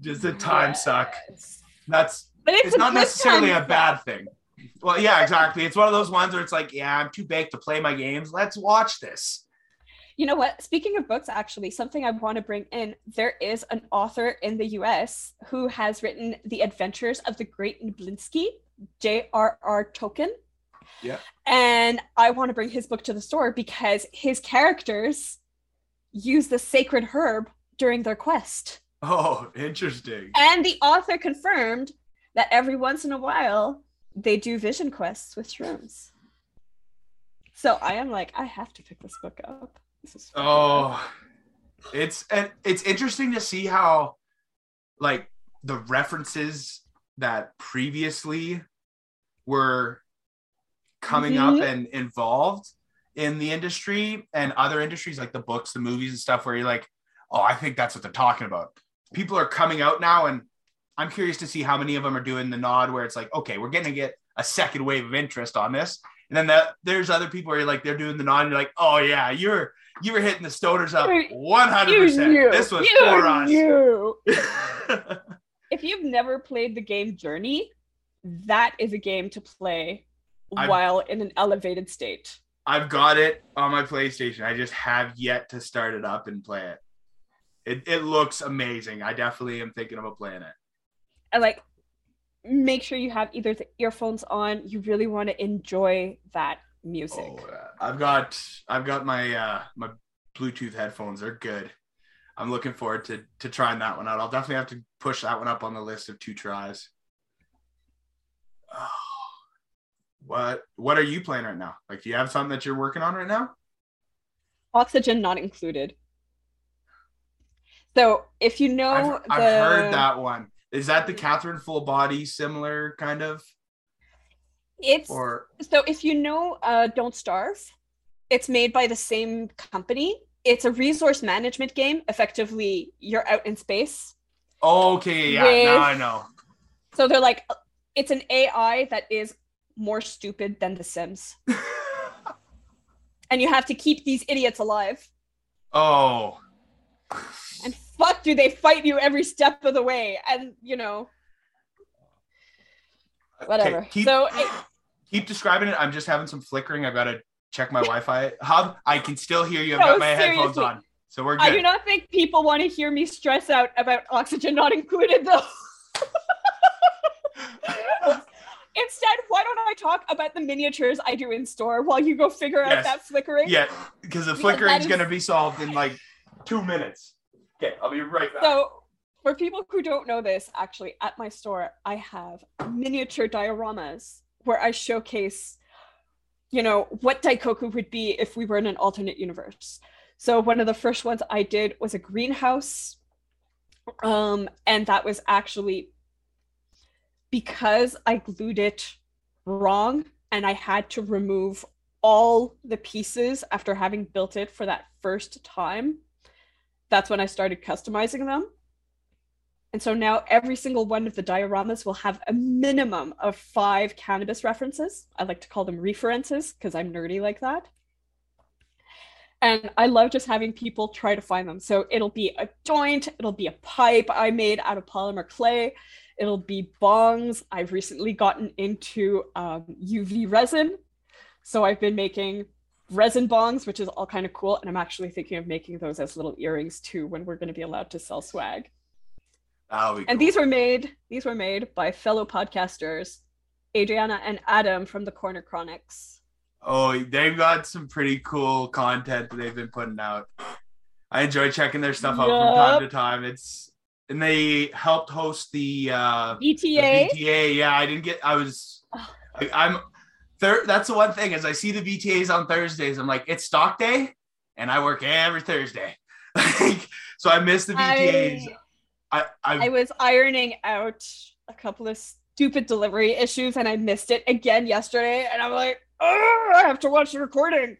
Just a time suck. That's But it's, it's not necessarily a bad thing. Well, yeah, exactly. It's one of those ones where it's like, yeah, I'm too baked to play my games. Let's watch this. You know what? Speaking of books, actually, something I want to bring in there is an author in the US who has written The Adventures of the Great Niblinski, J.R.R. Tolkien. Yeah. And I want to bring his book to the store because his characters use the sacred herb during their quest. Oh, interesting. And the author confirmed that every once in a while they do vision quests with shrooms. So I am like, I have to pick this book up. This Oh, it's and it's interesting to see how, like, the references that previously were coming up Mhm. and involved in the industry and other industries like the books, the movies, and stuff. Where you're like, oh, I think that's what they're talking about. People are coming out now, and I'm curious to see how many of them are doing the nod where it's like, okay, we're gonna get a second wave of interest on this. And then that, there's other people where you're like they're doing the nod, and you're like, oh yeah, you're you were hitting the stoners up You- 100. You percent. This was you for us. knew. If you've never played the game Journey, that is a game to play I've- while in an elevated state. I've got it on my PlayStation. I just have yet to start it up and play it. It it looks amazing. I definitely am thinking about playing it. Like, make sure you have either the earphones on. You really want to enjoy that music. Oh, yeah. I've got I've got my uh my Bluetooth headphones. They're good. I'm looking forward to to trying that one out. I'll definitely have to push that one up on the list of two tries. Oh, what what are you playing right now? Like, do you have something that you're working on right now? Oxygen not included. So if you know I've, the I've heard that one. Is that the Catherine Full Body similar kind of it's or so if you know uh, Don't Starve, it's made by the same company. It's a resource management game. Effectively, you're out in space. okay? Yeah, With- now I know. So they're like, it's an AI that is more stupid than The Sims, and you have to keep these idiots alive. oh, And fuck, do they fight you every step of the way? And you know, whatever. Okay, keep, so keep describing it. I'm just having some flickering. I've got to check my Wi-Fi hub. I can still hear you. I've No, got my headphones seriously. on, so we're good. I do not think people want to hear me stress out about oxygen not included, though. instead, why don't I talk about the miniatures I do in store while you go figure out that flickering? Yeah, because the that flickering's is- gonna be solved in like two minutes. Okay, I'll be right back. So, for people who don't know this, actually, at my store, I have miniature dioramas where I showcase, you know, what Daikoku would be if we were in an alternate universe. So, one of the first ones I did was a greenhouse. Um, and that was actually because I glued it wrong and I had to remove all the pieces after having built it for that first time that's when I started customizing them. And so now every single one of the dioramas will have a minimum of five cannabis references. I like to call them references because I'm nerdy like that. And I love just having people try to find them. So it'll be a joint, it'll be a pipe I made out of polymer clay, it'll be bongs. I've recently gotten into um, UV resin. So I've been making resin bongs, which is all kind of cool. And I'm actually thinking of making those as little earrings too when we're going to be allowed to sell swag. And cool. these were made these were made by fellow podcasters, Adriana and Adam from the Corner Chronics. Oh, they've got some pretty cool content that they've been putting out. I enjoy checking their stuff out from time to time. It's and they helped host the uh the BTA. BTA. Yeah, I didn't get. I was. I, I'm. Thir- that's the one thing is I see the BTAs on Thursdays. I'm like, it's stock day, and I work every Thursday. like, so I missed the BTAs. I I, I was ironing out a couple of stupid delivery issues and I missed it again yesterday. And I'm like, oh, I have to watch the recording.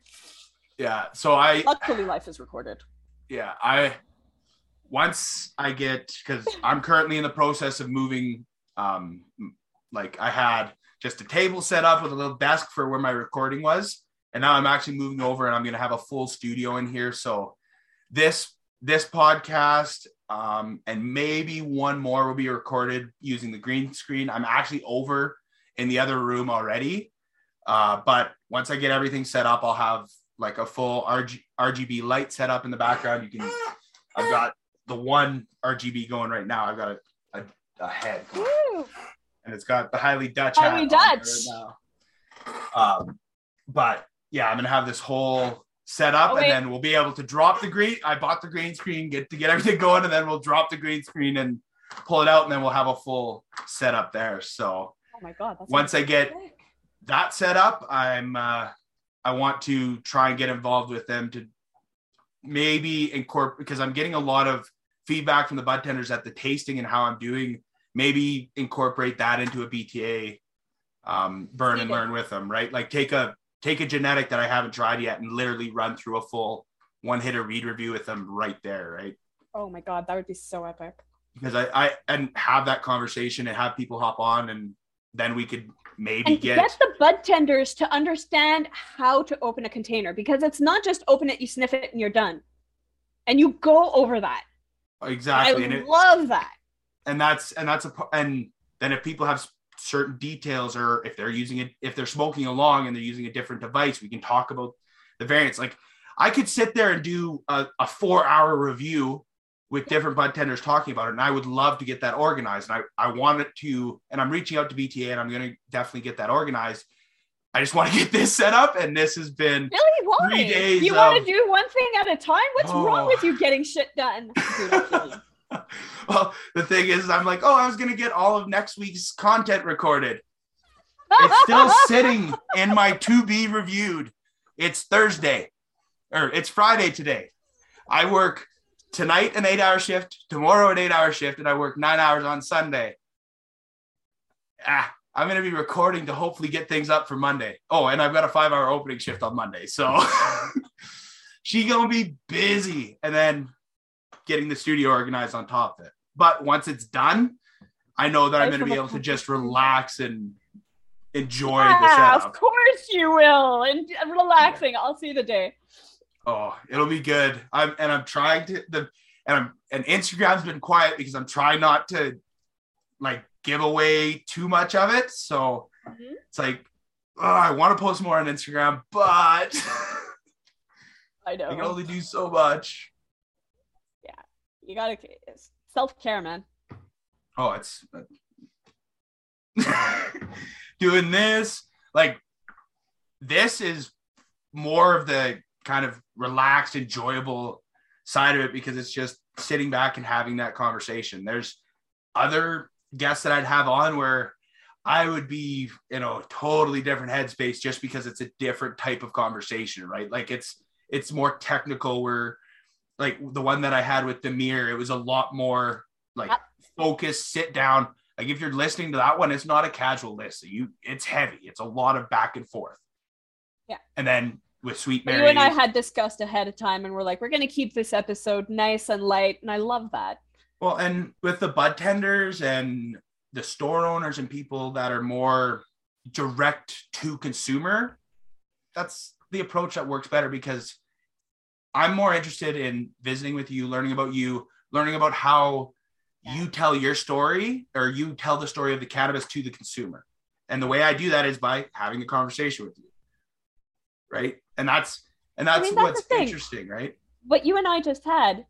yeah. So I Luckily, life is recorded. yeah i once i get because i'm currently in the process of moving um like i had just a table set up with a little desk for where my recording was and now i'm actually moving over and i'm going to have a full studio in here so this this podcast um and maybe one more will be recorded using the green screen i'm actually over in the other room already uh but once i get everything set up i'll have like a full RG, RGB light set up in the background. You can, I've got the one RGB going right now. I've got a, a, a head Woo! And it's got the highly Dutch Highly hat on there Dutch. Um, but yeah, I'm gonna have this whole set up Oh, and then we'll be able to drop the green. I bought the green screen get to get everything going, and then we'll drop the green screen and pull it out, and then we'll have a full setup there. So Oh my god. That's Once I get- sick. that set up, I'm uh, I want to try and get involved with them to maybe incorporate because I'm getting a lot of feedback from the bud tenders at the tasting and how I'm doing. Maybe incorporate that into a BTA um, burn and learn with them, right? Like take a take a genetic that I haven't tried yet and literally run through a full one hitter read review with them right there, right? Oh my god, that would be so epic. Because I, I and have that conversation and have people hop on and then we could maybe And get the bud tenders to understand how to open a container because it's not just open it, you sniff it, and you're done. And you go over that. exactly I and it, love that. And that's and that's a p- and then if people have certain details or if they're using it if they're smoking along and they're using a different device we can talk about the variants like i could sit there and do a, a four hour review with different bud tenders talking about it and i would love to get that organized and i i want it to and i'm reaching out to bta and i'm going to definitely get that organized i just want to get this set up and this has been Really? Why? Three days you want of- to do one thing at a time? What's Oh. wrong with you getting shit done? Dude, I feel you. well the thing is i'm like oh i was going to get all of next week's content recorded it's still sitting in my to be reviewed. It's Thursday or it's Friday today. I work tonight an eight hour shift, tomorrow an eight hour shift, and I work nine hours on Sunday. Ah, I'm going to be recording to hopefully get things up for Monday. Oh, and I've got a five hour opening shift on Monday. So she going to be busy and then getting the studio organized on top of it. But once it's done, I know that I'm going to be able to just relax and enjoy the Yeah, of course you will. And relaxing. I'll see the day. Oh, it'll be good. I'm and I'm trying to the and I'm and Instagram's been quiet because I'm trying not to like give away too much of it. So Mhm. it's like oh, I want to post more on Instagram, but I know I can only do so much. You gotta self care, man. Oh, it's doing this. Like this is more of the kind of relaxed, enjoyable side of it because it's just sitting back and having that conversation. There's other guests that I'd have on where I would be in a totally different headspace just because it's a different type of conversation, right? Like it's it's more technical where like the one that I had with Demir, it was a lot more like focused, sit down. Like if you're listening to that one, it's not a casual listen. You it's heavy. It's a lot of back and forth. Yeah. And then with Sweet Mary. You and I had discussed ahead of time and we're like, we're gonna keep this episode nice and light, and I love that. Well, and with the bud tenders and the store owners and people that are more direct to consumer, that's the approach that works better because I'm more interested in visiting with you, learning about you, learning about how you tell your story or you tell the story of the cannabis to the consumer. And the way I do that is by having a conversation with you. Right. And that's and that's, I mean, that's what's interesting, right? What you and I just had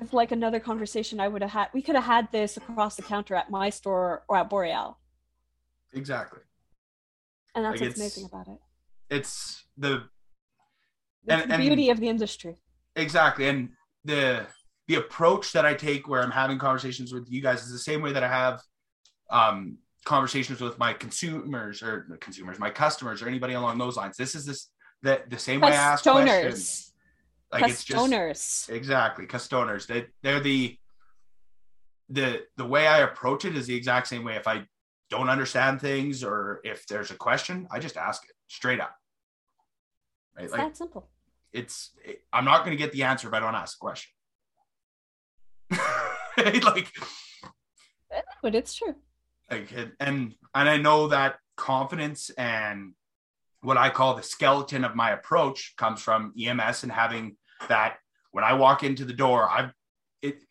is like another conversation I would have had. We could have had this across the counter at my store or at Boreal. Exactly. And that's like what's amazing about it. It's the and, the beauty and, of the industry. Exactly. And the the approach that I take where I'm having conversations with you guys is the same way that I have um, conversations with my consumers or consumers, my customers, or anybody along those lines. This is this the the same way I ask questions. Like it's just exactly customers. They they're the the the way I approach it is the exact same way. If I don't understand things or if there's a question, I just ask it straight up. Right? It's like, that simple. It's I'm not going to get the answer if I don't ask a question. like, but it's true. Like, and and I know that confidence and what I call the skeleton of my approach comes from EMS and having that when I walk into the door, I've it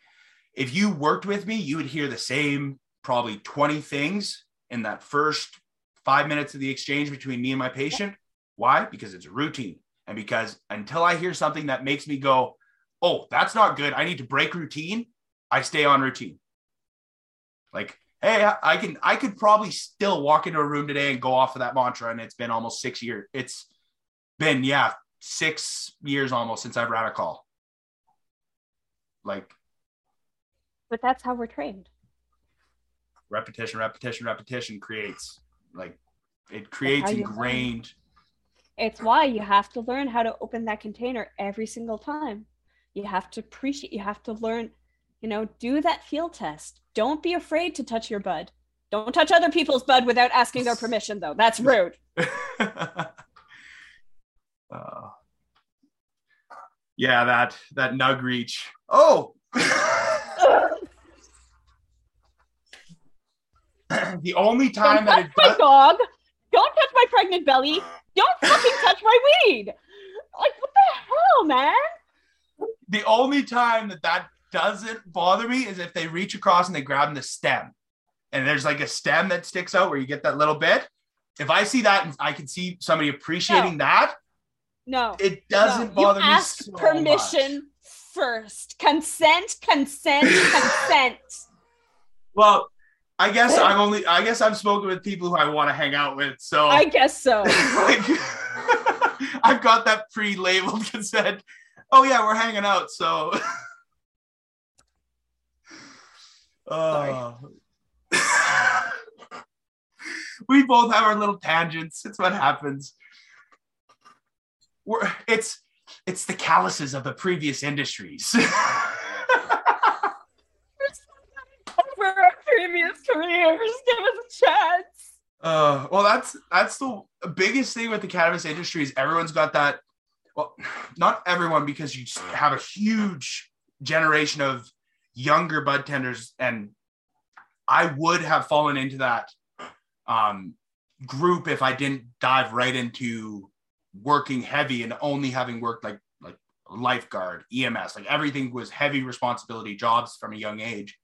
if you worked with me, you would hear the same probably 20 things in that first five minutes of the exchange between me and my patient. Why? Because it's a routine. And because until I hear something that makes me go, oh, that's not good. I need to break routine. I stay on routine. Like, hey, I can I could probably still walk into a room today and go off of that mantra. And it's been almost six years. It's been, yeah, six years almost since I've ran a call. Like, but that's how we're trained. Repetition, repetition, repetition creates like it creates ingrained. It's why you have to learn how to open that container every single time. You have to appreciate, you have to learn, you know, do that field test. Don't be afraid to touch your bud. Don't touch other people's bud without asking their permission, though. That's rude. Uh, yeah, that that nug reach. Oh. the only time Don't that touch my does- dog. Don't touch my pregnant belly. Don't fucking touch my weed. Like what the hell, man? The only time that that doesn't bother me is if they reach across and they grab the stem, and there's like a stem that sticks out where you get that little bit. If I see that and I can see somebody appreciating no. that, no. It doesn't no. bother you me. Ask so permission much. first. Consent, consent, consent. Well, I guess I'm only I guess I'm spoken with people who I want to hang out with. So I guess so. like, I've got that pre-labeled consent. Oh yeah, we're hanging out. So uh, we both have our little tangents. It's what happens we're it's it's the calluses of the previous industries. Over our previous careers, give us a chance. Uh, well, that's that's the biggest thing with the cannabis industry is everyone's got that. Well, not everyone because you have a huge generation of younger bud tenders, and I would have fallen into that um, group if I didn't dive right into working heavy and only having worked like like lifeguard, EMS, like everything was heavy responsibility jobs from a young age.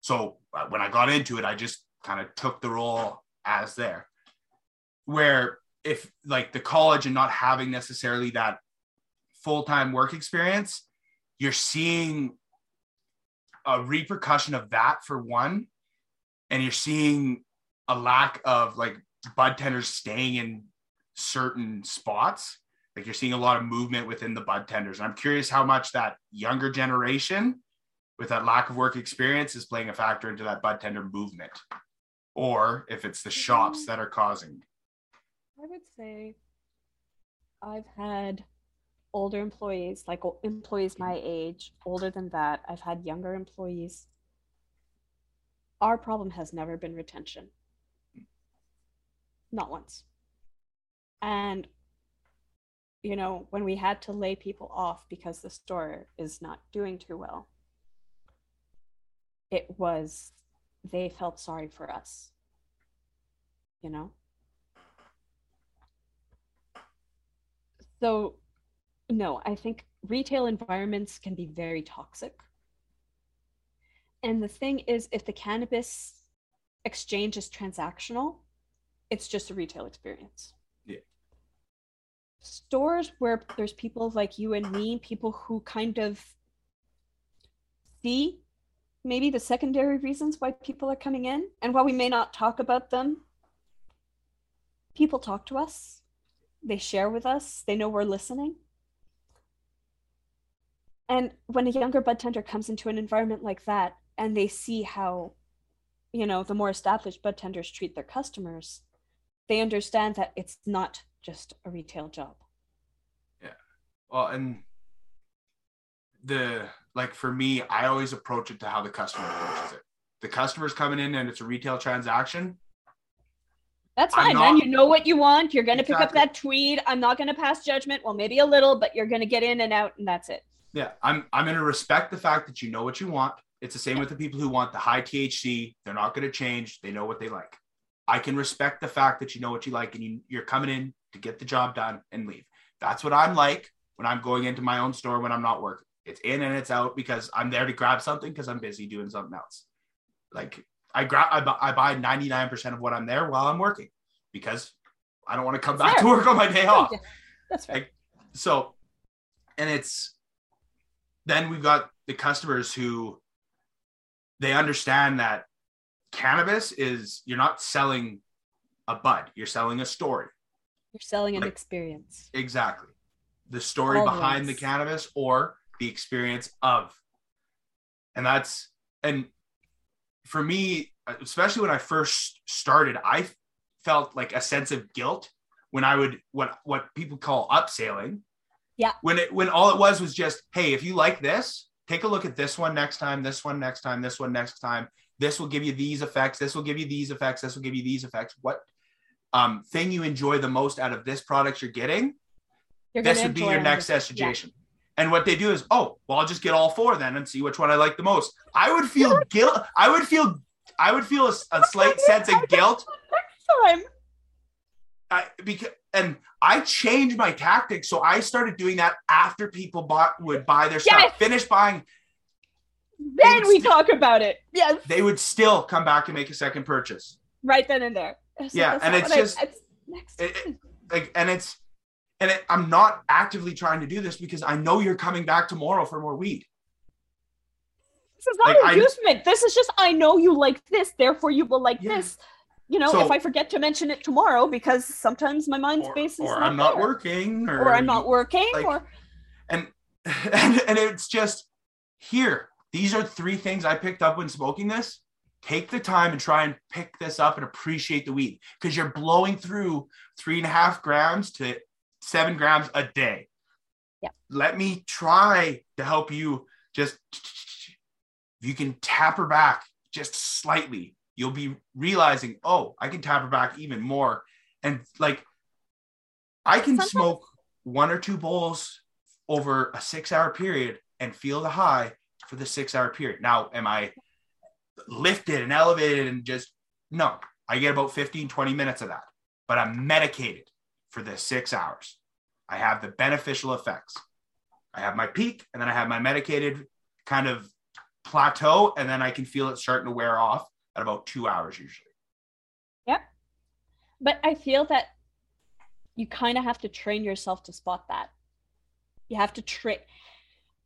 So uh, when I got into it, I just kind of took the role as there. Where if like the college and not having necessarily that full-time work experience, you're seeing a repercussion of that for one, and you're seeing a lack of like bud tenders staying in certain spots. Like you're seeing a lot of movement within the bud tenders. And I'm curious how much that younger generation with that lack of work experience is playing a factor into that bud tender movement. Or if it's the shops mm-hmm. that are causing. I would say I've had older employees, like employees my age, older than that. I've had younger employees. Our problem has never been retention. Not once. And, you know, when we had to lay people off because the store is not doing too well, it was, they felt sorry for us. You know? So, no, I think retail environments can be very toxic. And the thing is, if the cannabis exchange is transactional, it's just a retail experience. Yeah. Stores where there's people like you and me, people who kind of see maybe the secondary reasons why people are coming in, and while we may not talk about them, people talk to us they share with us, they know we're listening. And when a younger bud tender comes into an environment like that and they see how, you know, the more established bud tenders treat their customers, they understand that it's not just a retail job. Yeah. Well, and the like for me, I always approach it to how the customer approaches it. The customer's coming in and it's a retail transaction. That's fine, not, man. You know what you want. You're going to exactly. pick up that tweed. I'm not going to pass judgment. Well, maybe a little, but you're going to get in and out, and that's it. Yeah, I'm. I'm going to respect the fact that you know what you want. It's the same with the people who want the high THC. They're not going to change. They know what they like. I can respect the fact that you know what you like and you, you're coming in to get the job done and leave. That's what I'm like when I'm going into my own store when I'm not working. It's in and it's out because I'm there to grab something because I'm busy doing something else. Like I grab, I, buy, I buy 99% of what I'm there while I'm working because I don't want to come back to work on my day off. That's right. Like, so, and it's, then we've got the customers who they understand that cannabis is, you're not selling a bud, you're selling a story. You're selling an like, experience. Exactly. The story Always. behind the cannabis or the experience of. And that's, and for me, especially when I first started, I felt like a sense of guilt when I would what what people call upselling. Yeah. When it when all it was was just, hey, if you like this, take a look at this one next time, this one next time, this one next time. This will give you these effects. This will give you these effects. This will give you these effects. What um, thing you enjoy the most out of this product you're getting? You're this would be your next suggestion. Yeah. And what they do is, oh, well, I'll just get all four then and see which one I like the most. I would feel guilt. I would feel, I would feel a, a slight sense of guilt Next time. I because and I changed my tactics, so I started doing that after people bought would buy their stuff, yes. finish buying. Then we st- talk about it. Yes, they would still come back and make a second purchase. Right then and there. So yeah, and it's just I, it's it, it, like, and it's and it, I'm not actively trying to do this because I know you're coming back tomorrow for more weed. This is not like, inducement. I, this is just I know you like this, therefore you will like yeah. this you know, so, if I forget to mention it tomorrow because sometimes my mind space is or not I'm not working or, or, I'm not working like, or and, and and it's just here. These are three things I picked up when smoking this. Take the time and try and pick this up and appreciate the weed because you're blowing through three and a half grams to seven grams a day. Yeah. Let me try to help you just if you can tap her back just slightly you'll be realizing, oh, I can tap her back even more. And like, I can Sometimes. smoke one or two bowls over a six hour period and feel the high for the six hour period. Now, am I lifted and elevated and just, no, I get about 15, 20 minutes of that, but I'm medicated for the six hours. I have the beneficial effects. I have my peak and then I have my medicated kind of plateau, and then I can feel it starting to wear off at about two hours usually. Yep. But I feel that you kind of have to train yourself to spot that. You have to train.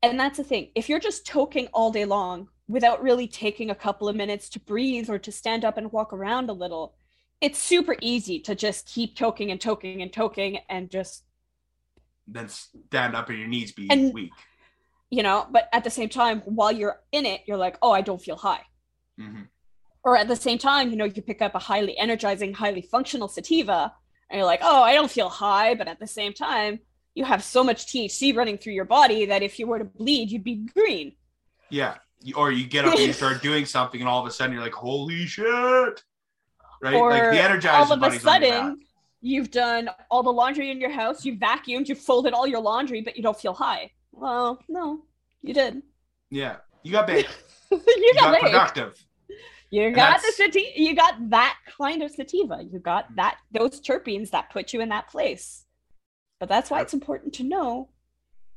And that's the thing. If you're just toking all day long without really taking a couple of minutes to breathe or to stand up and walk around a little, it's super easy to just keep toking and toking and toking and just then stand up and your knees be And- weak. you know but at the same time while you're in it you're like oh i don't feel high Mhm. or at the same time you know you pick up a highly energizing highly functional sativa and you're like oh i don't feel high but at the same time you have so much thc running through your body that if you were to bleed you'd be green Yeah. Or you get up and you start doing something, and all of a sudden you're like, "Holy shit!" Right? or like the energizer all of a bunny's on your back. sudden you've done all the laundry in your house you vacuumed you folded all your laundry but you don't feel high well no you did Yeah, you got baked. you you got, got productive. You And got the sativa. You got that kind of sativa. You got that those terpenes that put you in that place. But that's why it's important to know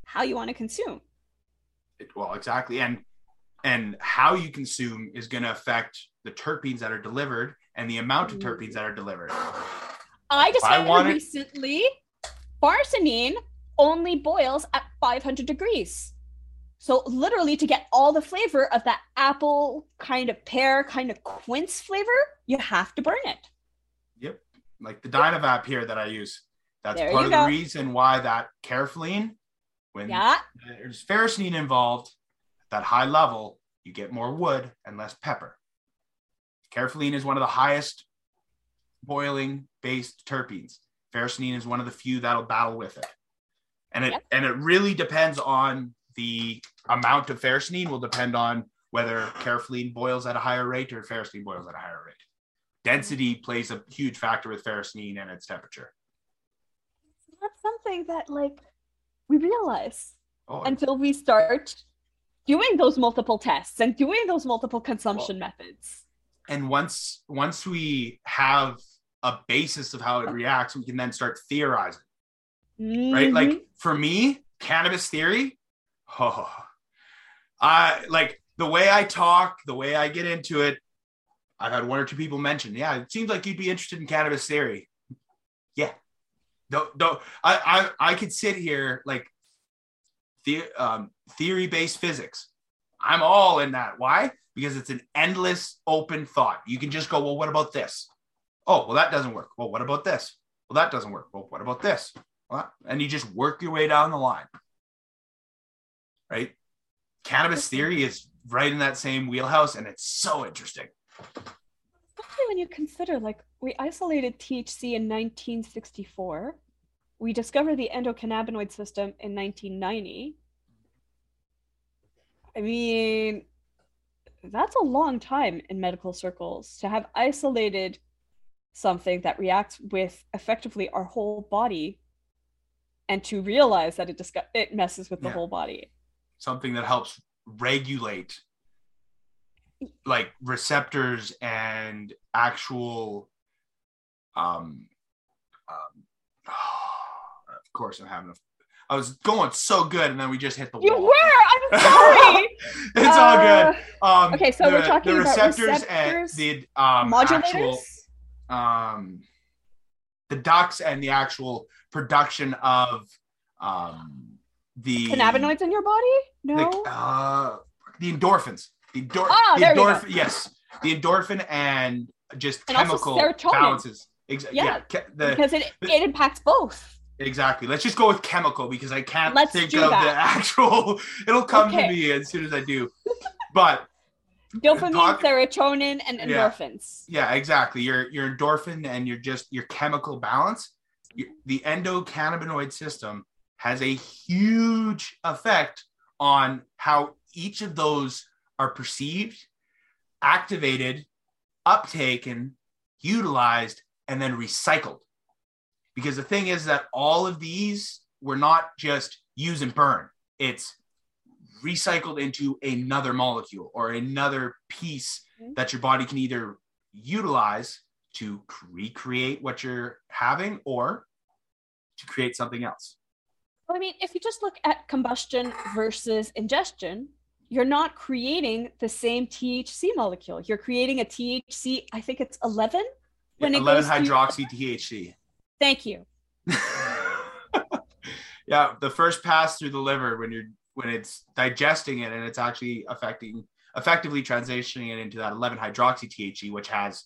how you want to consume. It- well, exactly, and and how you consume is going to affect the terpenes that are delivered and the amount of terpenes that are delivered. I discovered wanted- recently farnesene only boils at 500 degrees. So literally to get all the flavor of that apple kind of pear kind of quince flavor, you have to burn it. Yep, like the Dynavap here that I use. That's There part of go. the reason why that caryophyllene, when Yeah. there's farnesene involved at that high level, you get more wood and less pepper. Caryophyllene is one of the highest boiling based terpenes. Farnesene is one of the few that'll battle with it. And it Yep. and it really depends on the amount of farnesene will depend on whether caryophyllene boils at a higher rate or farnesene boils at a higher rate. Density plays a huge factor with farnesene and its temperature. That's something that like we realize Oh, until we start doing those multiple tests and doing those multiple consumption methods. and once once we have a basis of how it reacts we can then start theorizing right? Mhm. like for me cannabis theory oh i like the way i talk the way i get into it i've had one or two people mention yeah it seems like you'd be interested in cannabis theory. Yeah. Don't don't i i, I could sit here like the um, theory based physics. I'm all in that. Why? Because it's an endless open thought. You can just go well what about this oh well that doesn't work. Well what about this? Well that doesn't work. Well what about this? Well, and you just work your way down the line right? Cannabis theory is right in that same wheelhouse and it's so interesting. Especially when you consider, like, we isolated THC in 1964. We discovered the endocannabinoid system in 1990. I mean, that's a long time in medical circles to have isolated something that reacts with effectively our whole body and to realize that it discuss- it messes with the Yeah. whole body. something that helps regulate like receptors and actual um, um of course i'm having a i was going so good and then we just hit the You wall You were! I'm sorry! it's all good Uh, um okay, so we're the- talking the about receptors, and the um modulators? actual um the ducts and the actual production of um the cannabinoids in your body? No. the, uh, the endorphins. The, endor- Ah, the there you go. endorphin, yes, the endorphin and just And chemical balances. Ex- Yeah, yeah, the, because it, it impacts both. exactly. Let's just go with chemical because I can't Let's think of that. the actual. It'll come Okay. to me as soon as I do. But Dopamine, serotonin, and Yeah. endorphins. yeah, exactly. Your your endorphin and your just your chemical balance. Your, the endocannabinoid system has a huge effect on how each of those are perceived, activated, uptaken, utilized, and then recycled. Because the thing is that all of these were not just use and burn. It's recycled into another molecule or another piece Mhm. that your body can either utilize to recreate what you're having or to create something else. Well, I mean, if you just look at combustion versus ingestion, you're not creating the same THC molecule. You're creating a THC, I think it's 11 when it 11 goes to- hydroxy THC. Thank you. yeah, the first pass through the liver when you're when it's digesting it and it's actually affecting effectively transitioning it into that 11 hydroxy THC, which has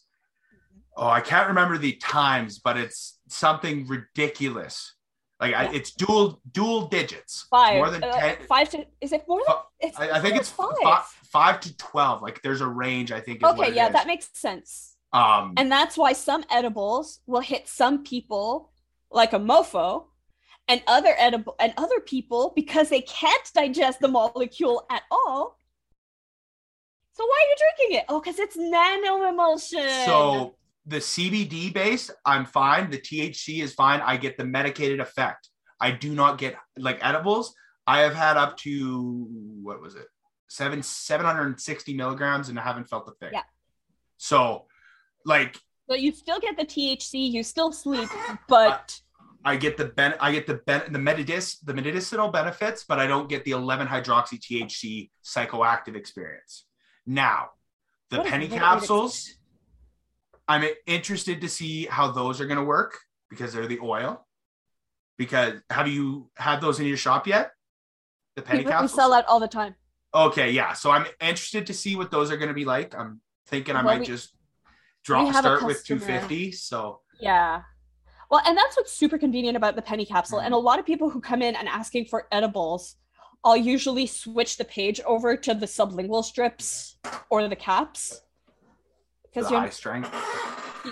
oh, I can't remember the times, but it's something ridiculous. Like I, it's dual dual digits, Five. more than uh, ten. five to is it more than it's I, I think it's than five. five to twelve. Like there's a range. I think. Okay, yeah, is. that makes sense. Um, And that's why some edibles will hit some people like a mofo and other edible and other people because they can't digest the molecule at all. So why are you drinking it? Oh, because it's nano emulsion. So the CBD base, I'm fine. The THC is fine. I get the medicated effect. I do not get like edibles. I have had up to what was it, seven seven hundred and sixty milligrams, and I haven't felt the thing. Yeah. So, like, So you still get the THC, you still sleep, but I get the ben, I get the ben, the medicis, the medicinal benefits, but I don't get the 11 hydroxy THC psychoactive experience. Now, the What penny great way to capsules. I'm interested to see how those are going to work because they're the oil. Because have you had those in your shop yet? The penny we, we capsules. sell out all the time. Okay, yeah. So I'm interested to see what those are going to be like. I'm thinking I Well, might we- just drop we start with 250. So Yeah. Well, and that's what's super convenient about the penny capsule. And a mm-hmm. lot of people who come in and asking for edibles, I'll usually switch the page over to the sublingual strips or the caps. Because you're high strength.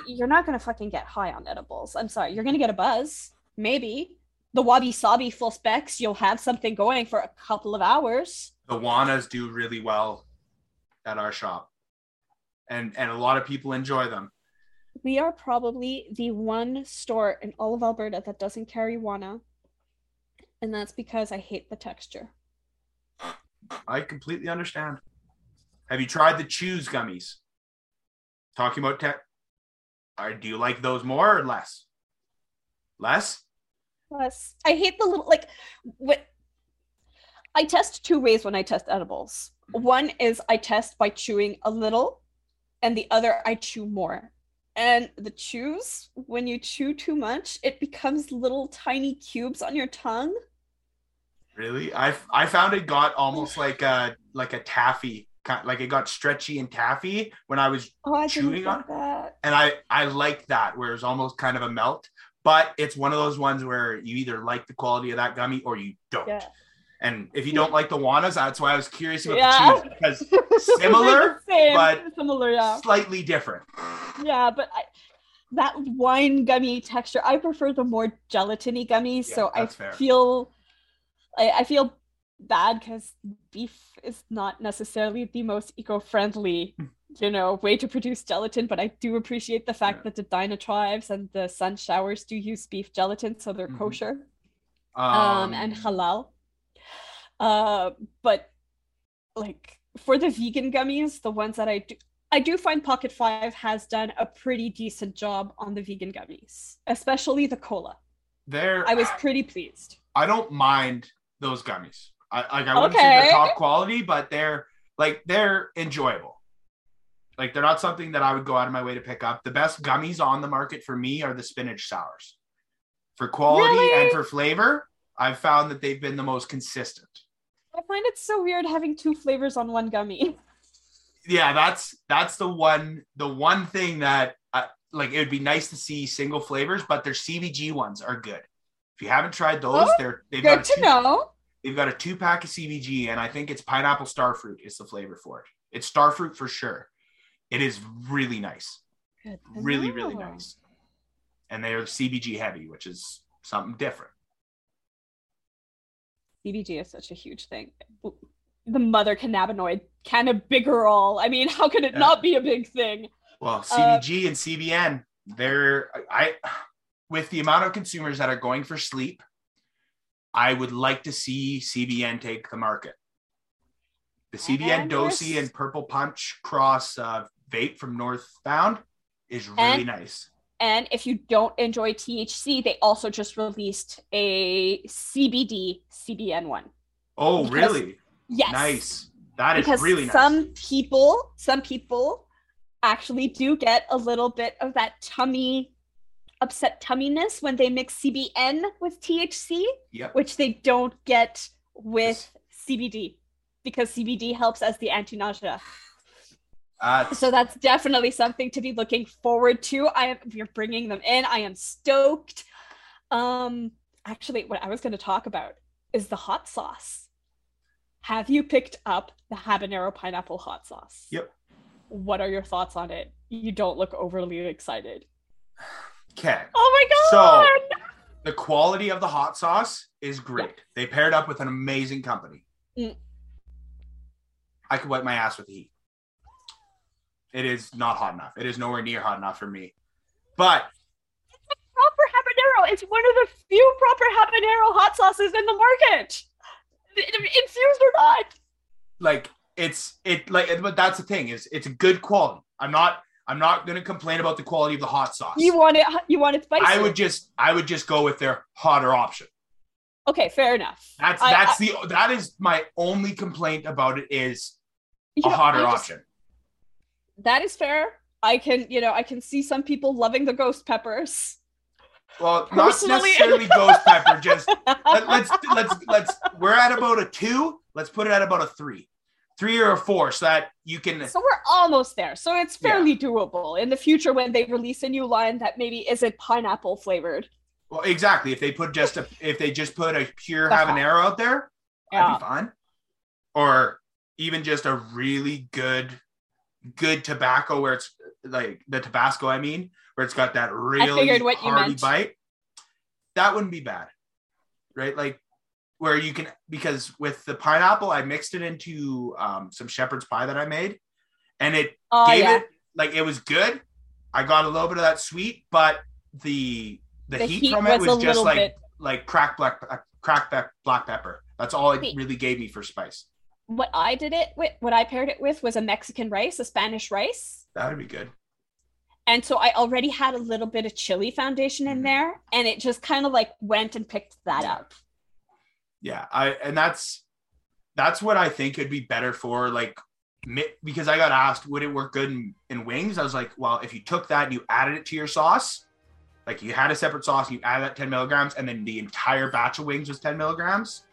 you're not gonna fucking get high on edibles. I'm sorry. You're gonna get a buzz, maybe. The wabi sabi full specs, you'll have something going for a couple of hours. the Wanas do really well at our shop. And and a lot of people enjoy them. We are probably the one store in all of Alberta that doesn't carry Wana. And that's because I hate the texture. I completely understand. Have you tried the chews gummies? Talking about tech. Or do you like those more or less? Less? Less. I hate the little like what I test two ways when I test edibles. Mm-hmm. One is I test by chewing a little, and the other I chew more. And the chews, when you chew too much, it becomes little tiny cubes on your tongue. Really? I I found it got almost like a like a taffy, kind like it got stretchy and taffy when I was Oh, I Chewing on- that. and I I like that where it's almost kind of a melt. But it's one of those ones where you either like the quality of that gummy or you don't. Yeah. And if you don't like the Wanas, that's why I was curious about Yeah. the chews because Similar, Same, but similar, yeah. slightly different. Yeah, but I, that wine gummy texture, I prefer the more gelatiny gummies. Yeah, so I fair. feel, I, I feel bad because beef is not necessarily the most eco-friendly, you know, way to produce gelatin. But I do appreciate the fact Yeah. that the Dinah tribes and the Sun Showers do use beef gelatin, so they're Mhm. kosher Um, um, and halal. Uh, but like for the vegan gummies, the ones that I do, I do find Pocket Five has done a pretty decent job on the vegan gummies, especially the cola. they're I was pretty pleased. I don't mind those gummies. I like I wouldn't say they're Okay. top quality, but they're like they're enjoyable. Like they're not something that I would go out of my way to pick up. The best gummies on the market for me are the spinach sours. For quality Really? and for flavor, I've found that they've been the most consistent. I find it so weird having two flavors on one gummy. Yeah, that's that's the one the one thing that uh, like it would be nice to see single flavors, but their CBG ones are good. If you haven't tried those, Oh, they're they've Good got a to two- know. They've got a two pack of CBG, and I think it's pineapple starfruit is the flavor for it. It's starfruit for sure. It is really nice, really, really nice. And they are CBG heavy, which is something different. CBG is such a huge thing. The mother cannabinoid, cannabigerol. I mean, how could it Yeah. not be a big thing? Well, Uh, CBG and CBN, they're I with the amount of consumers that are going for sleep, I would like to see CBN take the market. The CBN Dosi and Purple Punch cross uh, vape from Northbound is really And- nice. And if you don't enjoy THC, they also just released a CBD CBN one. Oh, because- really? Yes. Nice. That is Because really nice. some people, some people actually do get a little bit of that tummy upset tumminess when they mix CBN with THC, Yep. which they don't get with CBD because CBD helps as the anti-nausea. Uh, so that's definitely something to be looking forward to. I am you're bringing them in. I am stoked. Um actually what I was going to talk about is the hot sauce. Have you picked up the habanero pineapple hot sauce? Yep. What are your thoughts on it? You don't look overly excited. okay. Oh my god. So- The quality of the hot sauce is great. They paired up with an amazing company. Mm. I could wipe my ass with the heat. It is not hot enough. It is nowhere near hot enough for me. But proper habanero. It's one of the few proper habanero hot sauces in the market. Infused or not. like it's it like but that's the thing is it's a good quality. I'm not I'm not gonna complain about the quality of the hot sauce. You want it you want it spicy. I would just I would just go with their hotter option. Okay, fair enough. That's I- that's the that is my only complaint about it is a know, hotter I just- option. That is fair. I can, you know, I can see some people loving the ghost peppers. Well, not necessarily ghost pepper. Just let, let's let's let's we're at about a two. Let's put it at about a three, three or a four, so that you can. So we're almost there. So it's Yeah. fairly doable in the future when they release a new line that maybe isn't pineapple flavored. Well, exactly. If they put just a if they just put a pure That's habanero out there, Yeah. that'd be fine. Or even just a really good, good tobacco where it's like the Tabasco. I mean, where it's got that really figured what you hearty bite. That wouldn't be bad, right? Like where you can because with the pineapple, I mixed it into um, some shepherd's pie that I made, and it Oh gave yeah. it like it was good. I got a little bit of that sweet, but the the, The heat, heat from it was was, just like bit- like crack black uh, crack black black pepper. That's all it really gave me for spice. What I did it with, what I paired it with was a Mexican rice, a Spanish rice. That would be good. And so I already had a little bit of chili foundation in Mhm. there, and it just kind of like went and picked that up. Yeah, I and that's that's what I think it'd be better for like because I got asked would it work good in, in wings. I was like, well, if you took that and you added it to your sauce, like you had a separate sauce, and you added that ten milligrams, and then the entire batch of wings was ten milligrams.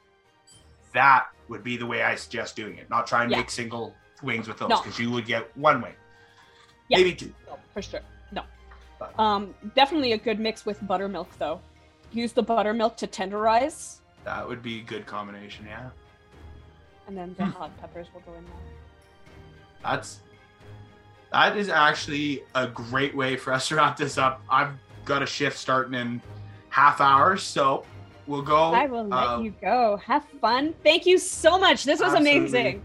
That would be the way I suggest doing it. Not try and Yeah. make single wings with those No. because you would get one wing, Yeah. maybe two. No, for sure. No. But- Um, definitely a good mix with buttermilk though. Use the buttermilk to tenderize, That would be a good combination. Yeah, and then the hot peppers will go in there. that's that is actually a great way for us to wrap this up. I've got a shift starting in half hours, so we'll go. I will let uh, you go. Have fun. Thank you so much. This was absolutely. amazing.